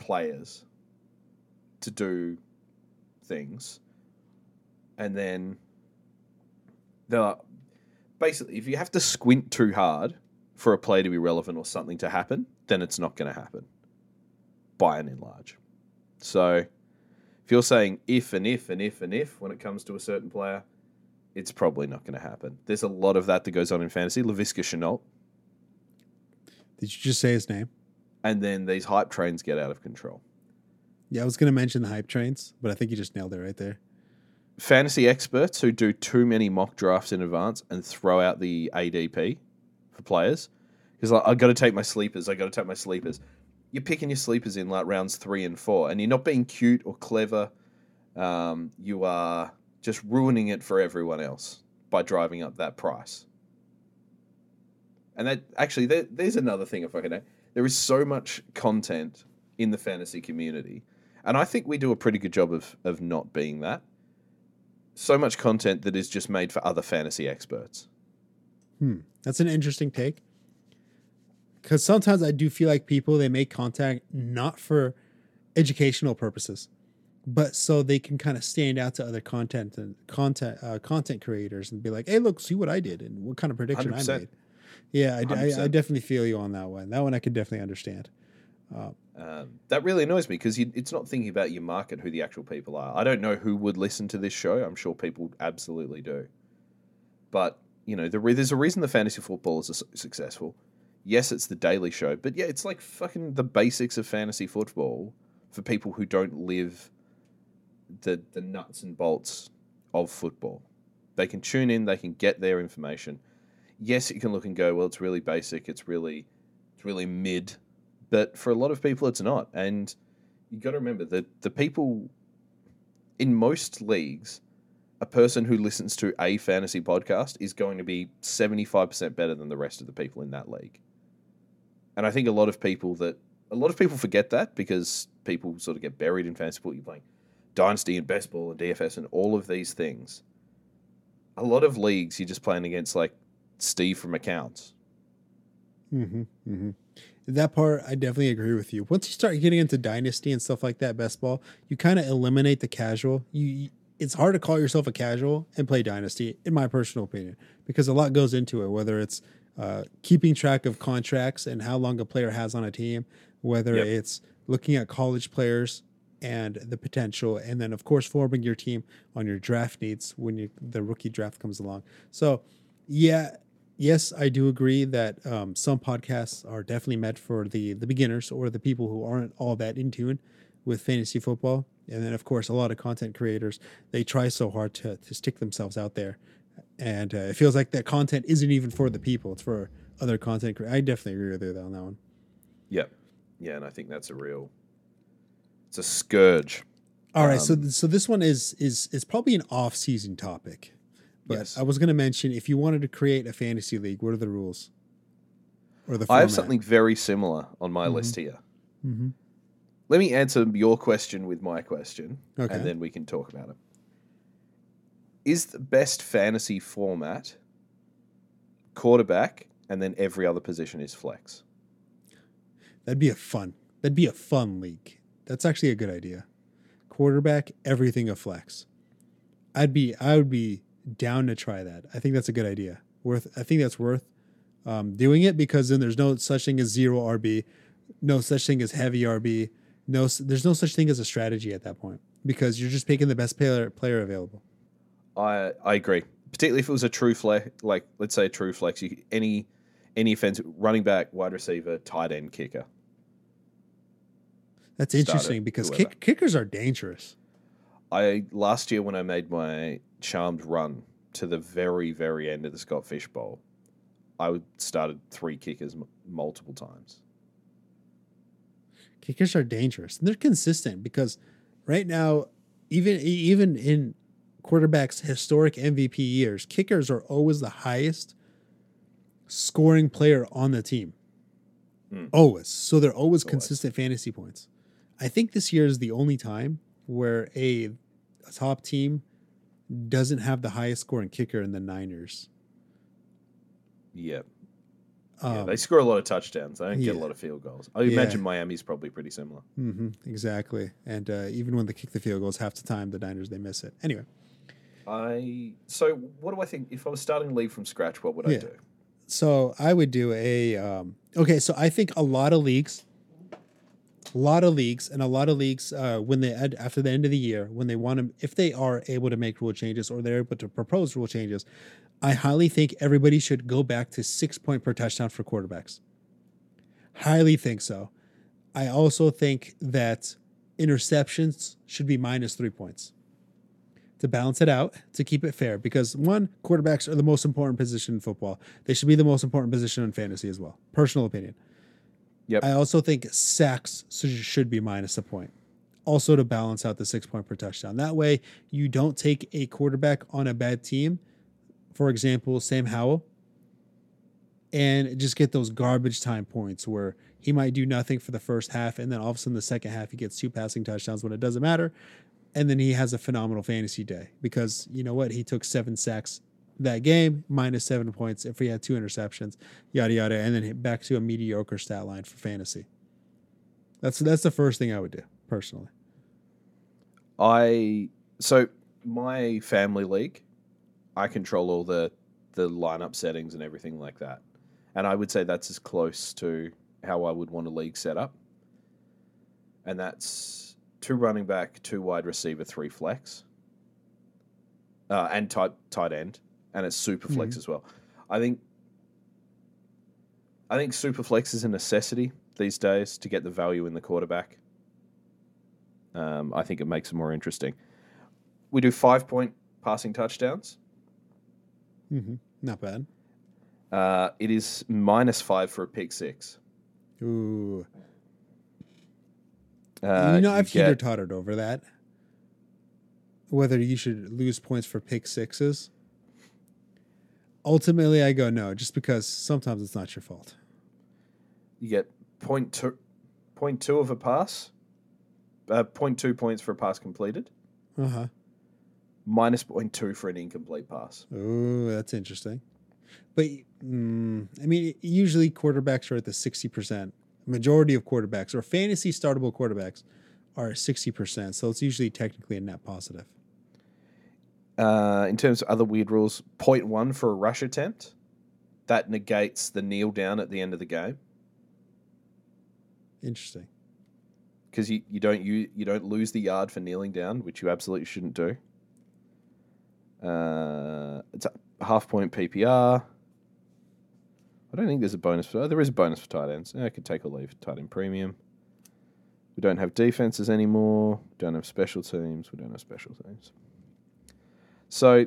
players to do things, and then they're like, basically if you have to squint too hard for a play to be relevant or something to happen, then it's not going to happen by and large. So if you're saying if and if and if and if when it comes to a certain player, it's probably not going to happen. There's a lot of that that goes on in fantasy. Laviska Shenault, Did you just say his name? And then these hype trains get out of control. Yeah, I was gonna mention the hype trains, but I think you just nailed it right there. Fantasy experts who do too many mock drafts in advance and throw out the ADP for players because like, I got to take my sleepers. I got to take my sleepers. You're picking your sleepers in like rounds three and four, and you're not being cute or clever. Um, you are just ruining it for everyone else by driving up that price. And that actually, there, there's another thing. If I can, add. There is so much content in the fantasy community, and I think we do a pretty good job of of not being that. So much content that is just made for other fantasy experts. Hmm. That's an interesting take. Because sometimes I do feel like people they make content not for educational purposes, but so they can kind of stand out to other content and content uh, content creators and be like, "Hey, look, see what I did and what kind of prediction I 100%. made." Yeah, I, I, I definitely feel you on that one. That one I could definitely understand. Um, that really annoys me because it's not thinking about your market, who the actual people are. I don't know who would listen to this show. I'm sure people absolutely do. But, you know, the, there's a reason the fantasy football is su- successful. Yes, it's the daily show, but yeah, it's like fucking the basics of fantasy football for people who don't live the, the nuts and bolts of football. They can tune in, they can get their information. Yes, you can look and go, well, it's really basic, it's really, it's really mid but for a lot of people it's not. And you got to remember that the people in most leagues a person who listens to a fantasy podcast is going to be 75% better than the rest of the people in that league. And i think a lot of people that a lot of people forget that because people sort of get buried in fantasy football. You're playing dynasty and best ball and dfs and all of these things. A lot of leagues you're just playing against like steve from accounts Mm-hmm, mm-hmm. That part, I definitely agree with you. Once you start getting into dynasty and stuff like that, best ball, you kind of eliminate the casual. You, it's hard to call yourself a casual and play dynasty, in my personal opinion, because a lot goes into it. Whether it's uh, keeping track of contracts and how long a player has on a team, whether Yep. it's looking at college players and the potential, and then of course forming your team on your draft needs when you, the rookie draft comes along. So, yeah, yes, I do agree that um, some podcasts are definitely meant for the the beginners or the people who aren't all that in tune with fantasy football. And then, of course, a lot of content creators they try so hard to to stick themselves out there, and uh, it feels like that content isn't even for the people; it's for other content. Cre- I definitely agree with you on that one. Yep. Yeah, and I think that's a real it's a scourge. All right, so Um, th- so this one is is is probably an off season topic, but Yes. I was going to mention if you wanted to create a fantasy league, what are the rules? Or the I have something very similar on my Mhm. list here. Mhm. Let me answer your question with my question, Okay. and then we can talk about it. Is the best fantasy format quarterback, and then every other position is flex? That'd be a fun. That'd be a fun league. That's actually a good idea. Quarterback, everything a flex. I'd be I would be down to try that. I think that's a good idea. Worth I think that's worth um, doing it because then there's no such thing as zero RB, no such thing as heavy RB, no there's no such thing as a strategy at that point because you're just picking the best player player available. I I agree. Particularly if it was a true flex, like let's say a true flex, you, any any offense, running back, wide receiver, tight end, kicker. That's interesting because kick, kickers are dangerous. I last year when I made my charmed run to the very very end of the Scott Fish Bowl, I would started three kickers m- multiple times. kickers are dangerous and they're consistent because right now even even in quarterbacks historic mvp years kickers are always the highest scoring player on the team Mm. Always. So they're always Always. consistent fantasy points. I think this year is the only time where a, a top team doesn't have the highest scoring kicker in the Niners. Yeah. Um, yeah. They score a lot of touchdowns. They don't get a lot of field goals. I Yeah. imagine Miami's probably pretty similar. Mm-hmm, exactly. And uh, even when they kick the field goals, half the time the Niners they miss it. Anyway, I so what do I think? If I was starting to lead from scratch, what would I do? so I would do a um, okay. So I think a lot of leagues, a lot of leagues, and a lot of leagues uh, when they after the end of the year, when they want to, if they are able to make rule changes or they're able to propose rule changes, I highly think everybody should go back to six point per touchdown for quarterbacks. Highly think so. I also think that interceptions should be minus three points to balance it out to keep it fair because one quarterbacks are the most important position in football they should be the most important position in fantasy as well personal opinion Yep. i also think sacks should be minus a point also to balance out the six point per touchdown that way you don't take a quarterback on a bad team for example sam howell and just get those garbage time points where he might do nothing for the first half and then all of a sudden the second half he gets two passing touchdowns when it doesn't matter and then he has a phenomenal fantasy day because you know what he took seven sacks that game minus seven points if he had two interceptions yada yada and then hit back to a mediocre stat line for fantasy. That's that's the first thing i would do personally. I so my family league, I control all the the lineup settings and everything like that, and I would say that's as close to how I would want a league set up. And that's two running back, two wide receiver, three flex, uh, and tight tight end, and it's super flex as well. I think. I think super flex is a necessity these days to get the value in the quarterback. Um, I think it makes it more interesting. We do five point passing touchdowns. mm-hmm. not bad Uh, it is minus five for a pick six. Ooh. Uh, you know i've teeter tottered over that whether you should lose points for pick sixes ultimately i go no just because sometimes it's not your fault you get point two, point two of a pass, uh, point two points for a pass completed, uh-huh minus point two for an incomplete pass. Oh, that's interesting. But mm, I mean, usually quarterbacks are at the sixty percent. Majority of quarterbacks or fantasy startable quarterbacks are sixty percent, so it's usually technically a net positive. Uh, in terms of other weird rules, point one for a rush attempt, that negates the kneel down at the end of the game Interesting. because you, you don't you, you don't lose the yard for kneeling down, which you absolutely shouldn't do. Uh, it's a half point PPR. I don't think there's a bonus for. Oh, there is a bonus for tight ends. I could take or leave tight end premium. We don't have defenses anymore. We don't have special teams. We don't have special teams. So,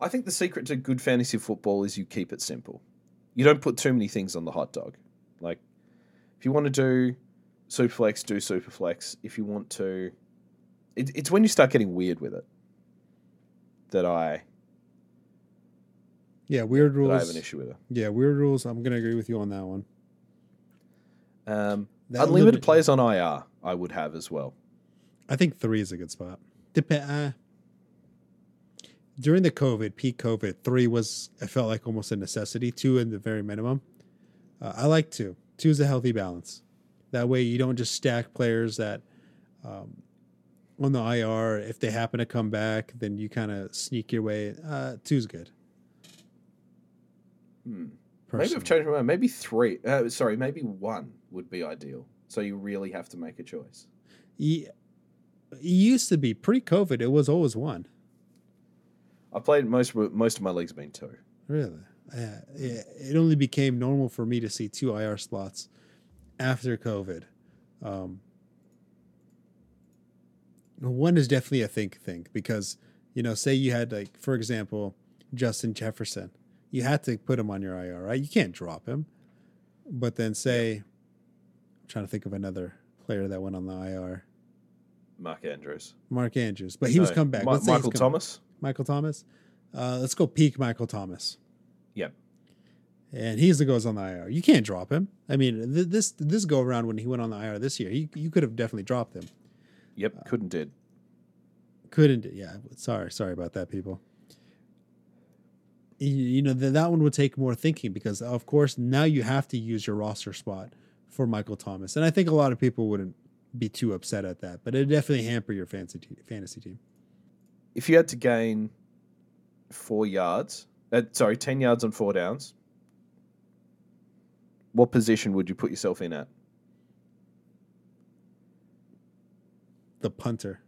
I think the secret to good fantasy football is you keep it simple. You don't put too many things on the hot dog. Like, if you want to do Superflex, do Superflex. If you want to, it, it's when you start getting weird with it that I Yeah, weird that I have rules. an issue with it. Yeah, weird rules. I'm gonna agree with you on that one. Um, That unlimited limit- players on IR, I would have as well. I think three is a good spot. Dep- uh, during the COVID, peak COVID, three was I felt like almost a necessity. Two in the very minimum. Uh, I like two. Two is a healthy balance. That way, you don't just stack players that um, on the IR. If they happen to come back, then you kind of sneak your way. Uh, two's good. Hmm. Maybe. I've changed my mind. Maybe three. Uh, sorry, maybe one would be ideal. So you really have to make a choice. Ye- It used to be pre-COVID. It was always one. I played most of- most of my leagues been two. Really? Yeah, yeah, it only became normal for me to see two IR slots after COVID. Um, one is definitely a think thing because, you know, say you had, like, for example, Justin Jefferson, you had to put him on your IR, right? You can't drop him. But then say, I'm trying to think of another player that went on the IR, Mark Andrews. Mark Andrews, but he was No, come back. Mi- Let's say he's Michael Thomas. Michael Thomas. Uh, let's go peak Michael Thomas. Yep. and he's the goes on the IR. You can't drop him. I mean, th- this this go around when he went on the IR this year, he, you could have definitely dropped him. Yep, couldn't did. Couldn't. did. Yeah. Sorry. Sorry about that, people. You, you know th- that one would take more thinking because, of course, now you have to use your roster spot for Michael Thomas, and I think a lot of people wouldn't be too upset at that, but it definitely hamper your fantasy te- fantasy team. If you had to gain four yards, uh, sorry, ten yards on four downs, what position would you put yourself in at? The punter.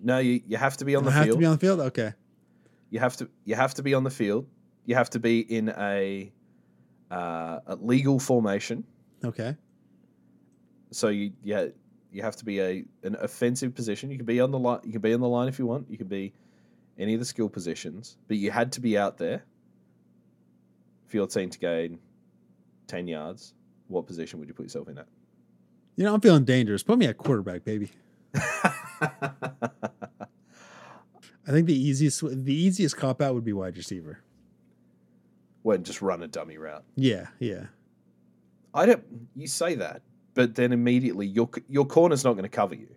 No, you, you have to be on the I have field. to be on the field. Okay. you have to you have to be on the field. You have to be in a, uh, a legal formation. Okay. So you yeah you have to be a an offensive position. You can be on the line. You can be on the line if you want. You can be any of the skill positions, but you had to be out there for your team to gain ten yards. What position would you put yourself in at? You know, I'm feeling dangerous. Put me at quarterback, baby. [LAUGHS] I think the easiest the easiest cop out would be wide receiver. when just run a dummy route. Yeah, yeah. I don't. You say that, but then immediately your your corner's not going to cover you.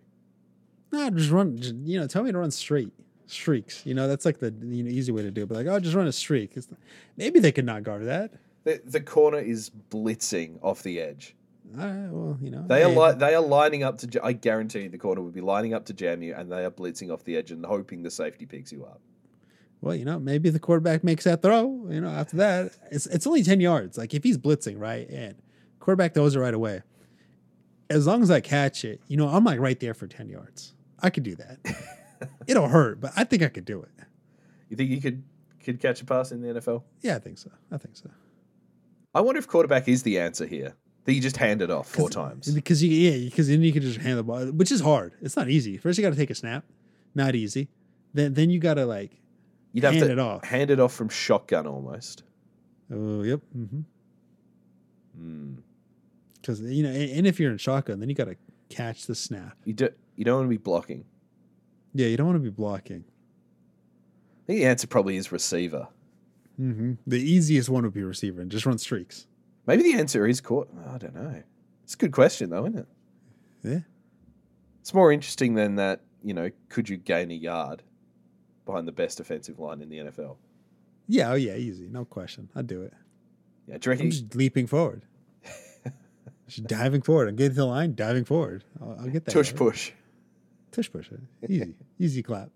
Nah, just run. Just, you know, tell me to run straight streaks. You know, that's like the you know, easy way to do it. But like, oh, just run a streak. It's, maybe they could not guard that. The, the corner is blitzing off the edge. All right, well, you know, They are li- they are lining up to. j- I guarantee you the corner would be lining up to jam you, and they are blitzing off the edge and hoping the safety picks you up. well, you know, maybe the quarterback makes that throw. You know, after that, it's it's only ten yards. Like if he's blitzing right and quarterback throws it right away, as long as I catch it, you know, I'm like right there for ten yards. I could do that. [LAUGHS] It'll hurt, but I think I could do it. You think you could could catch a pass in the NFL? Yeah, I think so. I think so. I wonder if quarterback is the answer here. That you just hand it off four times. Because you, yeah, because then you can just hand the ball, which is hard. It's not easy. First, you got to take a snap, not easy. Then, then you got to like, You'd have hand to it off. hand it off from shotgun almost. oh, yep, mm-hmm. Mm. Because you know, and, and if you're in shotgun, then you got to catch the snap. You do, you don't want to be blocking. Yeah, you don't want to be blocking. I think the answer probably is receiver. Mm-hmm. The easiest one would be receiver and just run streaks. Maybe the answer is court. I don't know. It's a good question though, isn't it? Yeah, It's more interesting than that. You know, could you gain a yard behind the best offensive line in the NFL? yeah, oh yeah, easy, no question. I'd do it. Yeah, do you reckon I'm just leaping forward, just diving forward. I'm getting to the line, diving forward. I'll, I'll get that. tush right? push? tush push. Easy, [LAUGHS] easy clap.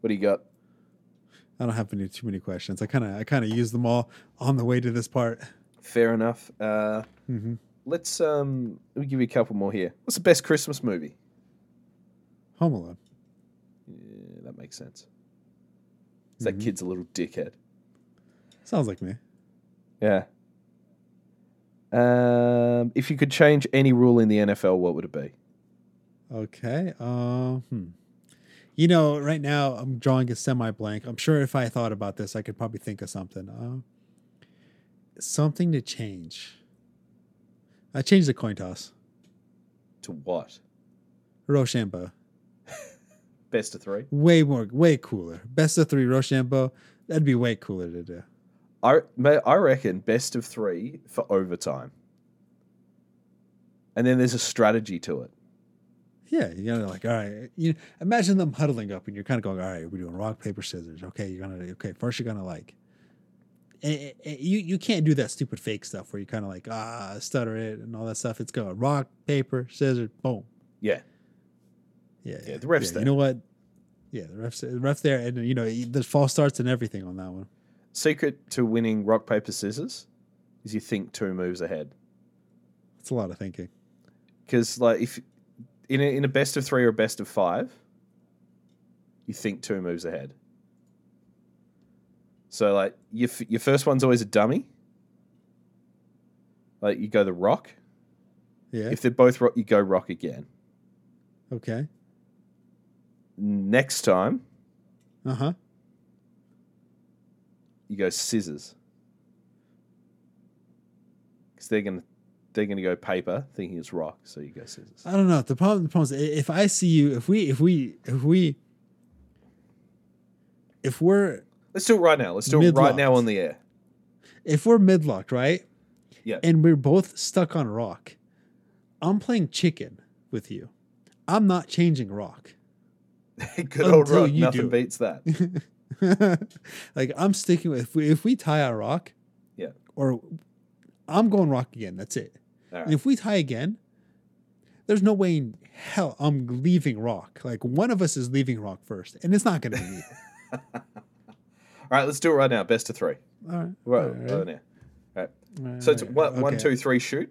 What do you got? I don't have any too many questions. I kind of I kind of used them all on the way to this part. Fair enough. Uh, Mm-hmm. let's um, let me give you a couple more here. What's the best Christmas movie? Home Alone. Yeah, that makes sense. 'Cause That kid's a little dickhead. Sounds like me. Yeah. Um, if you could change any rule in the NFL, what would it be? Okay. Um. hmm. You know, right now I'm drawing a semi blank. I'm sure if I thought about this, I could probably think of something. Uh, something to change. I changed the coin toss. To what? Rochambeau. [LAUGHS] Best of three. Way more, way cooler. Best of three Rochambeau. That'd be way cooler to do. I I reckon best of three for overtime. And then there's a strategy to it. Yeah, you know, like all right. You imagine them huddling up, and you're kind of going, all right, we're doing rock paper scissors. Okay, you're gonna okay. First, you're gonna like, eh, eh, you you can't do that stupid fake stuff where you kind of like ah stutter it and all that stuff. It's going rock paper scissors, boom. Yeah. Yeah, Yeah, the ref's there. You know what? Yeah, the refs, the refs there, and you know the false starts and everything on that one. Secret to winning rock, paper, scissors is you think two moves ahead. It's a lot of thinking. Because, like, if in a, in a best of three or a best of five, you think two moves ahead. So, like, your, f- your first one's always a dummy. Like, you go the rock. Yeah. If they're both rock, you go rock again. okay. Next time, Uh huh. You go scissors. Because they're gonna they're gonna go paper, thinking it's rock, so you go scissors. I don't know. The problem, the problem is if I see you, if we, if we, if we, if we're Let's do it right now. Let's do it right now on the air. if we're midlocked, right? Yeah. And we're both stuck on rock. I'm playing chicken with you. I'm not changing rock. [LAUGHS] Good old rock. Nothing beats that. [LAUGHS] [LAUGHS] like I'm sticking with if we, if we tie our rock, Yeah. or I'm going rock again. That's it. All And if we tie again, there's no way in hell I'm leaving rock. Like one of us is leaving rock first, and it's not going to be me. [LAUGHS] All right, let's do it right now. Best of three. All right. Right, all right, right now. all So it's right, one, one, okay. two, three, shoot.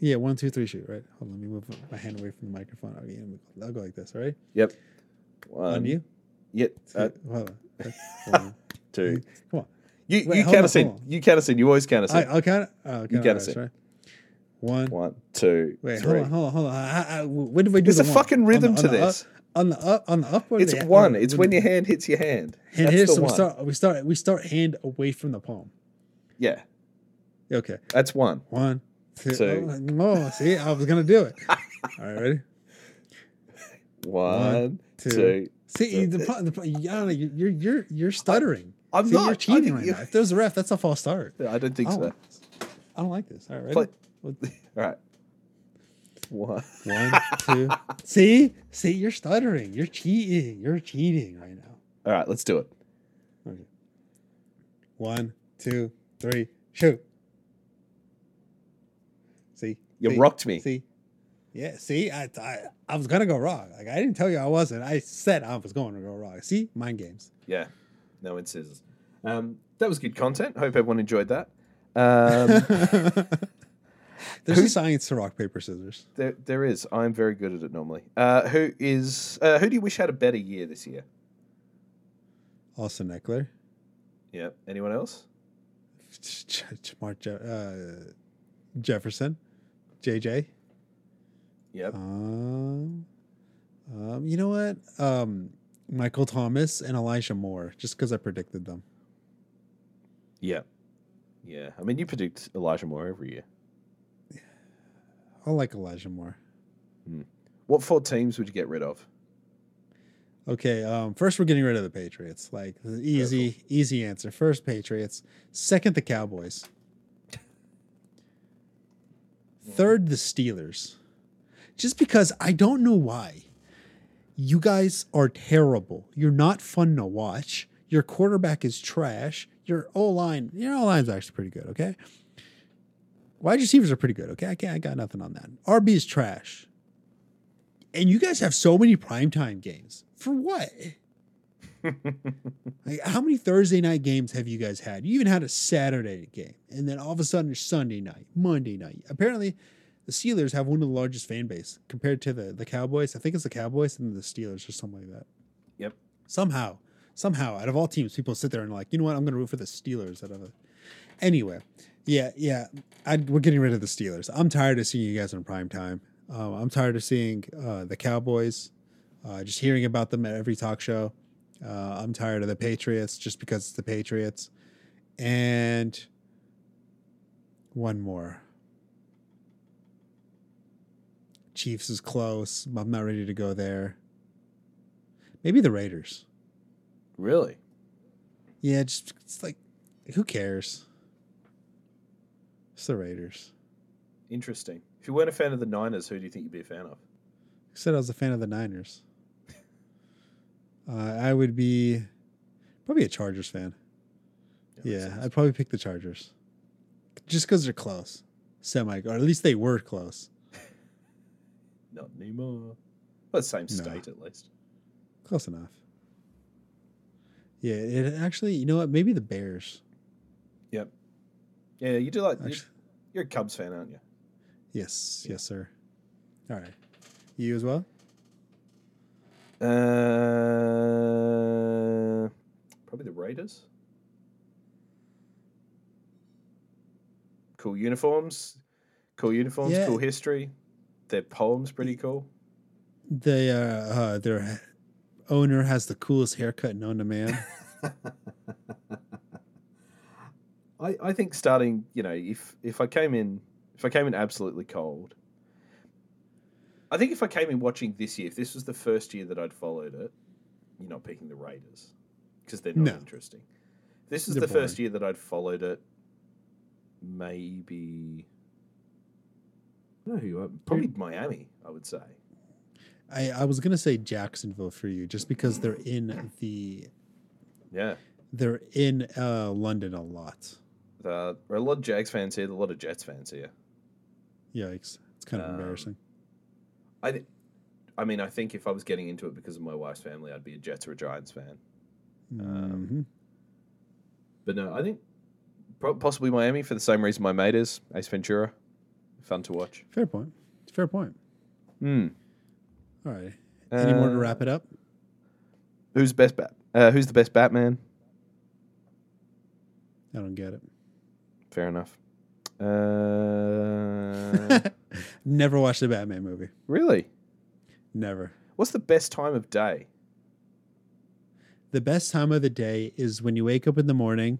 Yeah, one, two, three, shoot. Right. Hold on. Let me move my hand away from the microphone. I'll go like this. All right. Yep. On you. Yep. Uh, on. One, two. Come on. You, Wait, you count on, us in. hold on. You count us in. You always count us I, in. I'll count it. Oh, I'll count count us in. right? One. One, two, Wait, three. hold on, hold on, hold on. I, I, when do we do There's the a one? fucking the- rhythm on to the this. Up, on the up, on the up. It's the- one. on- It's when your hand hits your hand. hand the So we one. start. We start. We start hand away from the palm. Yeah, Okay. that's one. One, two. Two. Oh, see, I was gonna do it. [LAUGHS] All right, ready? One, two. two. See, the, uh, pro- the pro- I don't know. You're you're you're stuttering. I'm See, not. You're cheating right now. If there's a ref, that's a false start. I don't think I so. don't, like. I don't like this. All right, ready? One, [LAUGHS] All right. One. two. [LAUGHS] See, see, you're stuttering. You're cheating. You're cheating right now. All right, let's do it. Okay. One, two, three, shoot. See, You see, rocked me. See, yeah. See, I, I, I was gonna go wrong. Like I didn't tell you I wasn't. I said I was going to go wrong. See, mind games. Yeah, no in scissors. Um, that was good content. Hope everyone enjoyed that. Um, [LAUGHS] There's Who- a science to rock paper scissors. there, there is. I'm very good at it normally. Uh, who is? Uh, who do you wish had a better year this year? Austin Ekeler, Yeah. Anyone else? [LAUGHS] Mark Je- uh, Jefferson, JJ. Yep. Um, um, you know what? Um, Michael Thomas and Elijah Moore, just because I predicted them. Yeah. Yeah. I mean, you predict Elijah Moore every year. I like Elijah Moore. What four teams would you get rid of? Okay, um, first we're getting rid of the Patriots. Like the easy, easy answer. First Patriots. Second the Cowboys. [LAUGHS] Third the Steelers. Just because I don't know why. You guys are terrible. You're not fun to watch. Your quarterback is trash. Your O line, your O line's actually pretty good. Okay, wide receivers are pretty good. Okay, I can't. I got nothing on that. RB is trash. And you guys have so many primetime games. For what? [LAUGHS] like, how many Thursday night games have you guys had? You even had a Saturday game. And then all of a sudden it's Sunday night, Monday night. Apparently, the Steelers have one of the largest fan base compared to the, the Cowboys. I think it's the Cowboys and the Steelers or something like that. Yep. Somehow, somehow, out of all teams, people sit there and like, you know what? I'm going to root for the Steelers. Out of it. Anyway, yeah, yeah. I, we're getting rid of the Steelers. I'm tired of seeing you guys on prime time. Um, I'm tired of seeing uh, the Cowboys, uh, just hearing about them at every talk show. Uh, I'm tired of the Patriots just because it's the Patriots. And one more. Chiefs is close. I'm not ready to go there. Maybe the Raiders. Really? Yeah, just it's like who cares? It's the Raiders. Interesting. If you weren't a fan of the Niners, who do you think you'd be a fan of? I said I was a fan of the Niners. [LAUGHS] Uh, I would be probably a Chargers fan. Makes Yeah. I'd probably pick the Chargers. Just because they're close. Semi, or at least they were close. Not anymore. But same state at least. Close enough. Yeah, it actually, you know what? Maybe the Bears. Yep. Yeah, you do like. Actually, You're a Cubs fan, aren't you? yes, yes, sir. All right. You as well? Uh, probably the Raiders. Cool uniforms. Cool uniforms. Yeah. Cool history. Their poems pretty cool. They uh, uh their owner has the coolest haircut known to man. [LAUGHS] I, I think starting, you know, if if I came in if I came in absolutely cold, I think if I came in watching this year, if this was the first year that I'd followed it, you're not picking the Raiders because they're not No. interesting. This is They're the first year that I'd followed it, maybe. Know who you are. Probably Miami, I would say. I, I was gonna say Jacksonville for you just because they're in the Yeah. they're in uh, London a lot. The, there are a lot of Jags fans here, a lot of Jets fans here. Yikes! It's kind of Um, embarrassing. I, th- I mean, I think if I was getting into it because of my wife's family, I'd be a Jets or a Giants fan. um, Mhm. But no, I think possibly Miami for the same reason my mate is Ace Ventura. Fun to watch. Fair point. Fair point. Hmm. All right. Any more to Uh, wrap it up? Who's best bat? Uh, who's the best Batman? I don't get it. Fair enough. Uh, [LAUGHS] Never watched a Batman movie. really? Never. What's the best time of day? The best time of the day is when you wake up in the morning,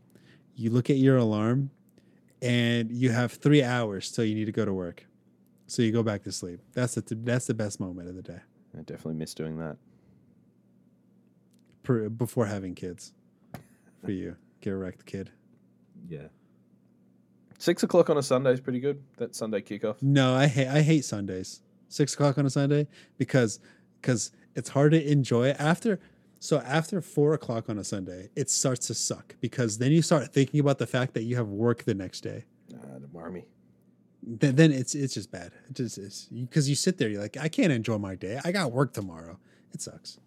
you look at your alarm, and you have three hours till you need to go to work. So you go back to sleep. That's the that's the best moment of the day I definitely miss doing that. per, before having kids. For you, get a wrecked kid. Yeah. Six o'clock on a Sunday is pretty good. That Sunday kickoff. No, I hate I hate Sundays. Six o'clock on a Sunday because because it's hard to enjoy after. So after four o'clock on a Sunday, it starts to suck because then you start thinking about the fact that you have work the next day. Nah, don't worry. Then, then it's it's just bad. It just is because you sit there. You're like, I can't enjoy my day. I got work tomorrow. It sucks.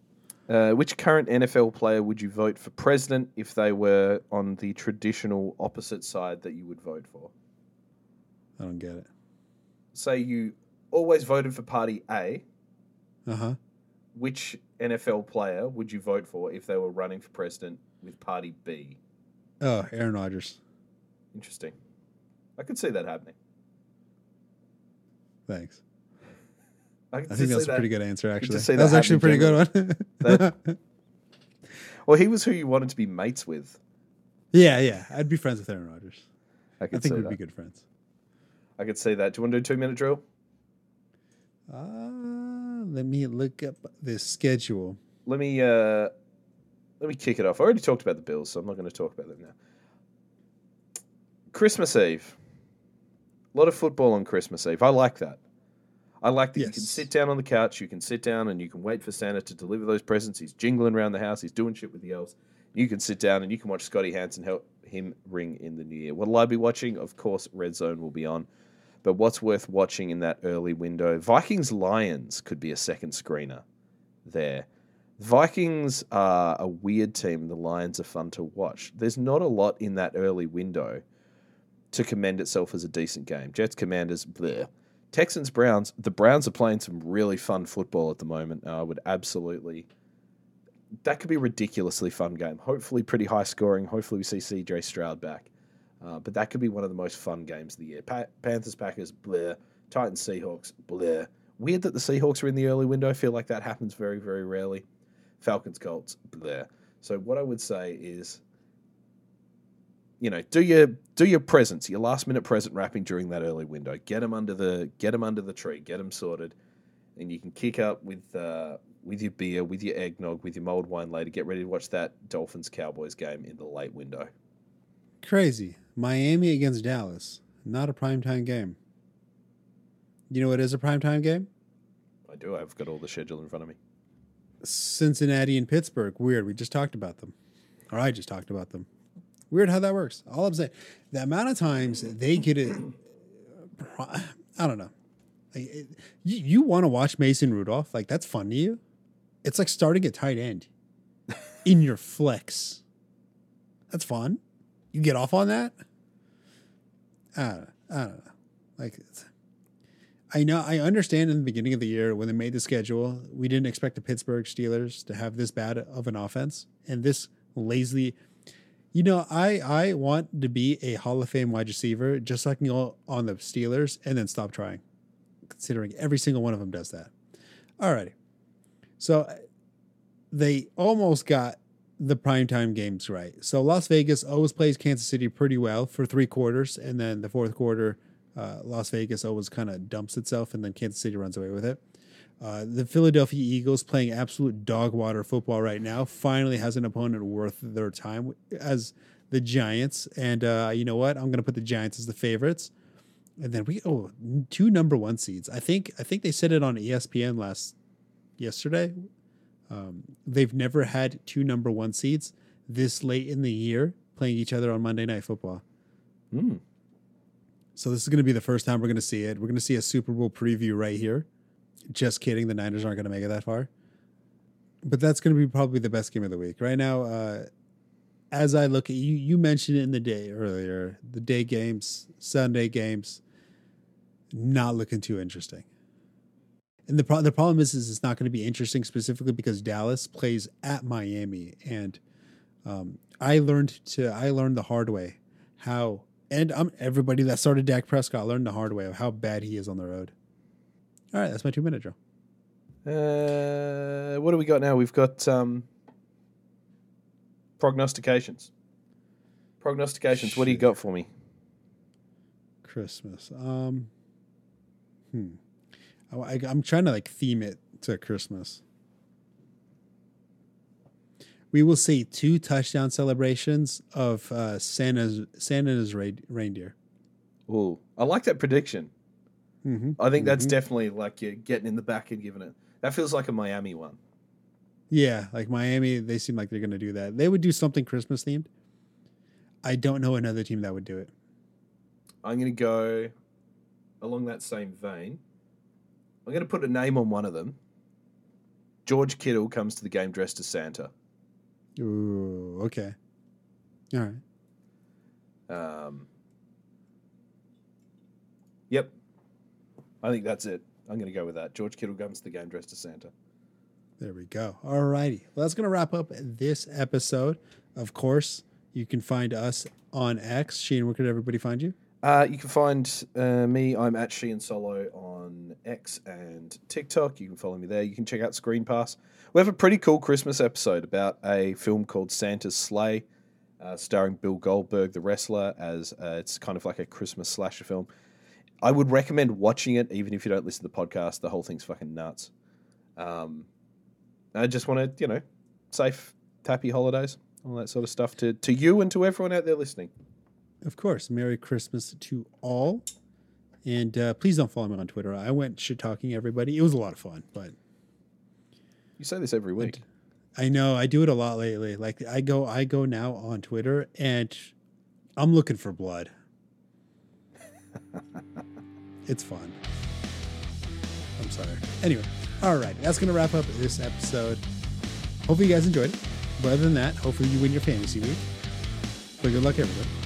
Uh, which current NFL player would you vote for president if they were on the traditional opposite side that you would vote for? I don't get it. Say you always voted for Party A. Uh huh. Which NFL player would you vote for if they were running for president with Party B? Oh, Aaron Rodgers. Interesting. I could see that happening. Thanks. I, I think that's see a that. pretty good answer. Actually, see that was actually a pretty good one. [LAUGHS] Well, he was who you wanted to be mates with. yeah, yeah. I'd be friends with Aaron Rodgers. I I think we'd that. be good friends. I could see that. Do you want to do a two minute drill? Uh, let me look up the schedule. Let me uh, let me kick it off. I already talked about the Bills, so I'm not going to talk about them now. Christmas Eve. A lot of football on Christmas Eve. I like that. I like that you can sit down on the couch, you can sit down and you can wait for Santa to deliver those presents. He's jingling around the house, he's doing shit with the elves. You can sit down and you can watch Scotty Hanson help him ring in the new year. What'll I be watching? Of course, Red Zone will be on. But what's worth watching in that early window? Vikings Lions could be a second screener there. Vikings are a weird team. The Lions are fun to watch. There's not a lot in that early window to commend itself as a decent game. Jets Commanders, bleh. Texans Browns. The Browns are playing some really fun football at the moment. I would absolutely. That could be a ridiculously fun game. Hopefully, pretty high scoring. Hopefully, we see CJ Stroud back. Uh, but that could be one of the most fun games of the year. Pa- Panthers Packers, bleh. Titans Seahawks, bleh. Weird that the Seahawks are in the early window. I feel like that happens very, very rarely. Falcons Colts, bleh. So what I would say is, you know, do your do your presents, your last minute present wrapping during that early window. Get them under the get them under the tree, get them sorted, and you can kick up with uh, with your beer, with your eggnog, with your mulled wine later. Get ready to watch that Dolphins Cowboys game in the late window. Crazy. Miami against Dallas. Not a primetime game. You know what is a primetime game? I do. I've got all the schedule in front of me. Cincinnati and Pittsburgh. Weird. We just talked about them. Or I just talked about them. Weird how that works. All I'm saying, the amount of times they get it, uh, I don't know. You you want to watch Mason Rudolph? Like that's fun to you? It's like starting at tight end [LAUGHS] in your flex. That's fun. You get off on that. I don't know. I don't know. Like, I know. I understand in the beginning of the year when they made the schedule, we didn't expect the Pittsburgh Steelers to have this bad of an offense and this lazily. You know, I I want to be a Hall of Fame wide receiver just so I can go on the Steelers and then stop trying, considering every single one of them does that. Alrighty, so they almost got the primetime games right. So Las Vegas always plays Kansas City pretty well for three quarters, and then the fourth quarter, uh, Las Vegas always kind of dumps itself, and then Kansas City runs away with it. Uh, the Philadelphia Eagles playing absolute dog water football right now finally has an opponent worth their time as the Giants, and uh, you know what? I'm gonna put the Giants as the favorites. And then we oh two number one seeds. I think I think they said it on ESPN last yesterday. Um, they've never had two number one seeds this late in the year playing each other on Monday Night Football. Hmm. So this is going to be the first time we're going to see it. We're going to see a Super Bowl preview right here. Just kidding, the Niners aren't going to make it that far. But that's going to be probably the best game of the week right now. Uh, as I look at you, you mentioned it in the day earlier. The day games, Sunday games, not looking too interesting. And the pro- the problem is, is it's not going to be interesting specifically because Dallas plays at Miami, and um, I learned to I learned the hard way how, and um, everybody that started Dak Prescott learned the hard way of how bad he is on the road. All right, that's my two minute drill. Uh, what do we got now? We've got um, prognostications. Prognostications. What do you got for me? Christmas. Um, hmm. I, am trying to like theme it to Christmas. We will see two touchdown celebrations of uh, Santa's Santa's reindeer. Ooh, I like that prediction. Mm-hmm. I think that's Mhm. definitely like you're getting in the back and giving it. That feels like a Miami one. Yeah, like Miami, they seem like they're going to do that. They would do something Christmas themed. I don't know another team that would do it. I'm going to go along that same vein. I'm going to put a name on one of them. George Kittle comes to the game dressed as Santa. Ooh, okay. All right. Um, yep. I think that's it. I'm going to go with that. George Kittle comes to the game dressed as Santa. There we go. All righty. Well, that's going to wrap up this episode. Of course, you can find us on X. Sheen, where could everybody find you? Uh, you can find uh, me. I'm at Sheahan Solo on X and TikTok. You can follow me there. You can check out Screen Pass. We have a pretty cool Christmas episode about a film called Santa's Slay, uh, starring Bill Goldberg, the wrestler, as uh, it's kind of like a Christmas slasher film. I would recommend watching it, even if you don't listen to the podcast. The whole thing's fucking nuts. Um, I just want to, you know, safe, happy holidays, all that sort of stuff to, to you and to everyone out there listening. Of course, Merry Christmas to all. And uh, please don't follow me on Twitter. I went shit talking everybody. It was a lot of fun, but You say this every week. I know I do it a lot lately. Like I go, I go now on Twitter, and I'm looking for blood. [LAUGHS] it's fun. I'm sorry. Anyway, all right, that's gonna wrap up this episode. Hopefully, you guys enjoyed it. But other than that, hopefully, you win your fantasy week. But good luck, everyone.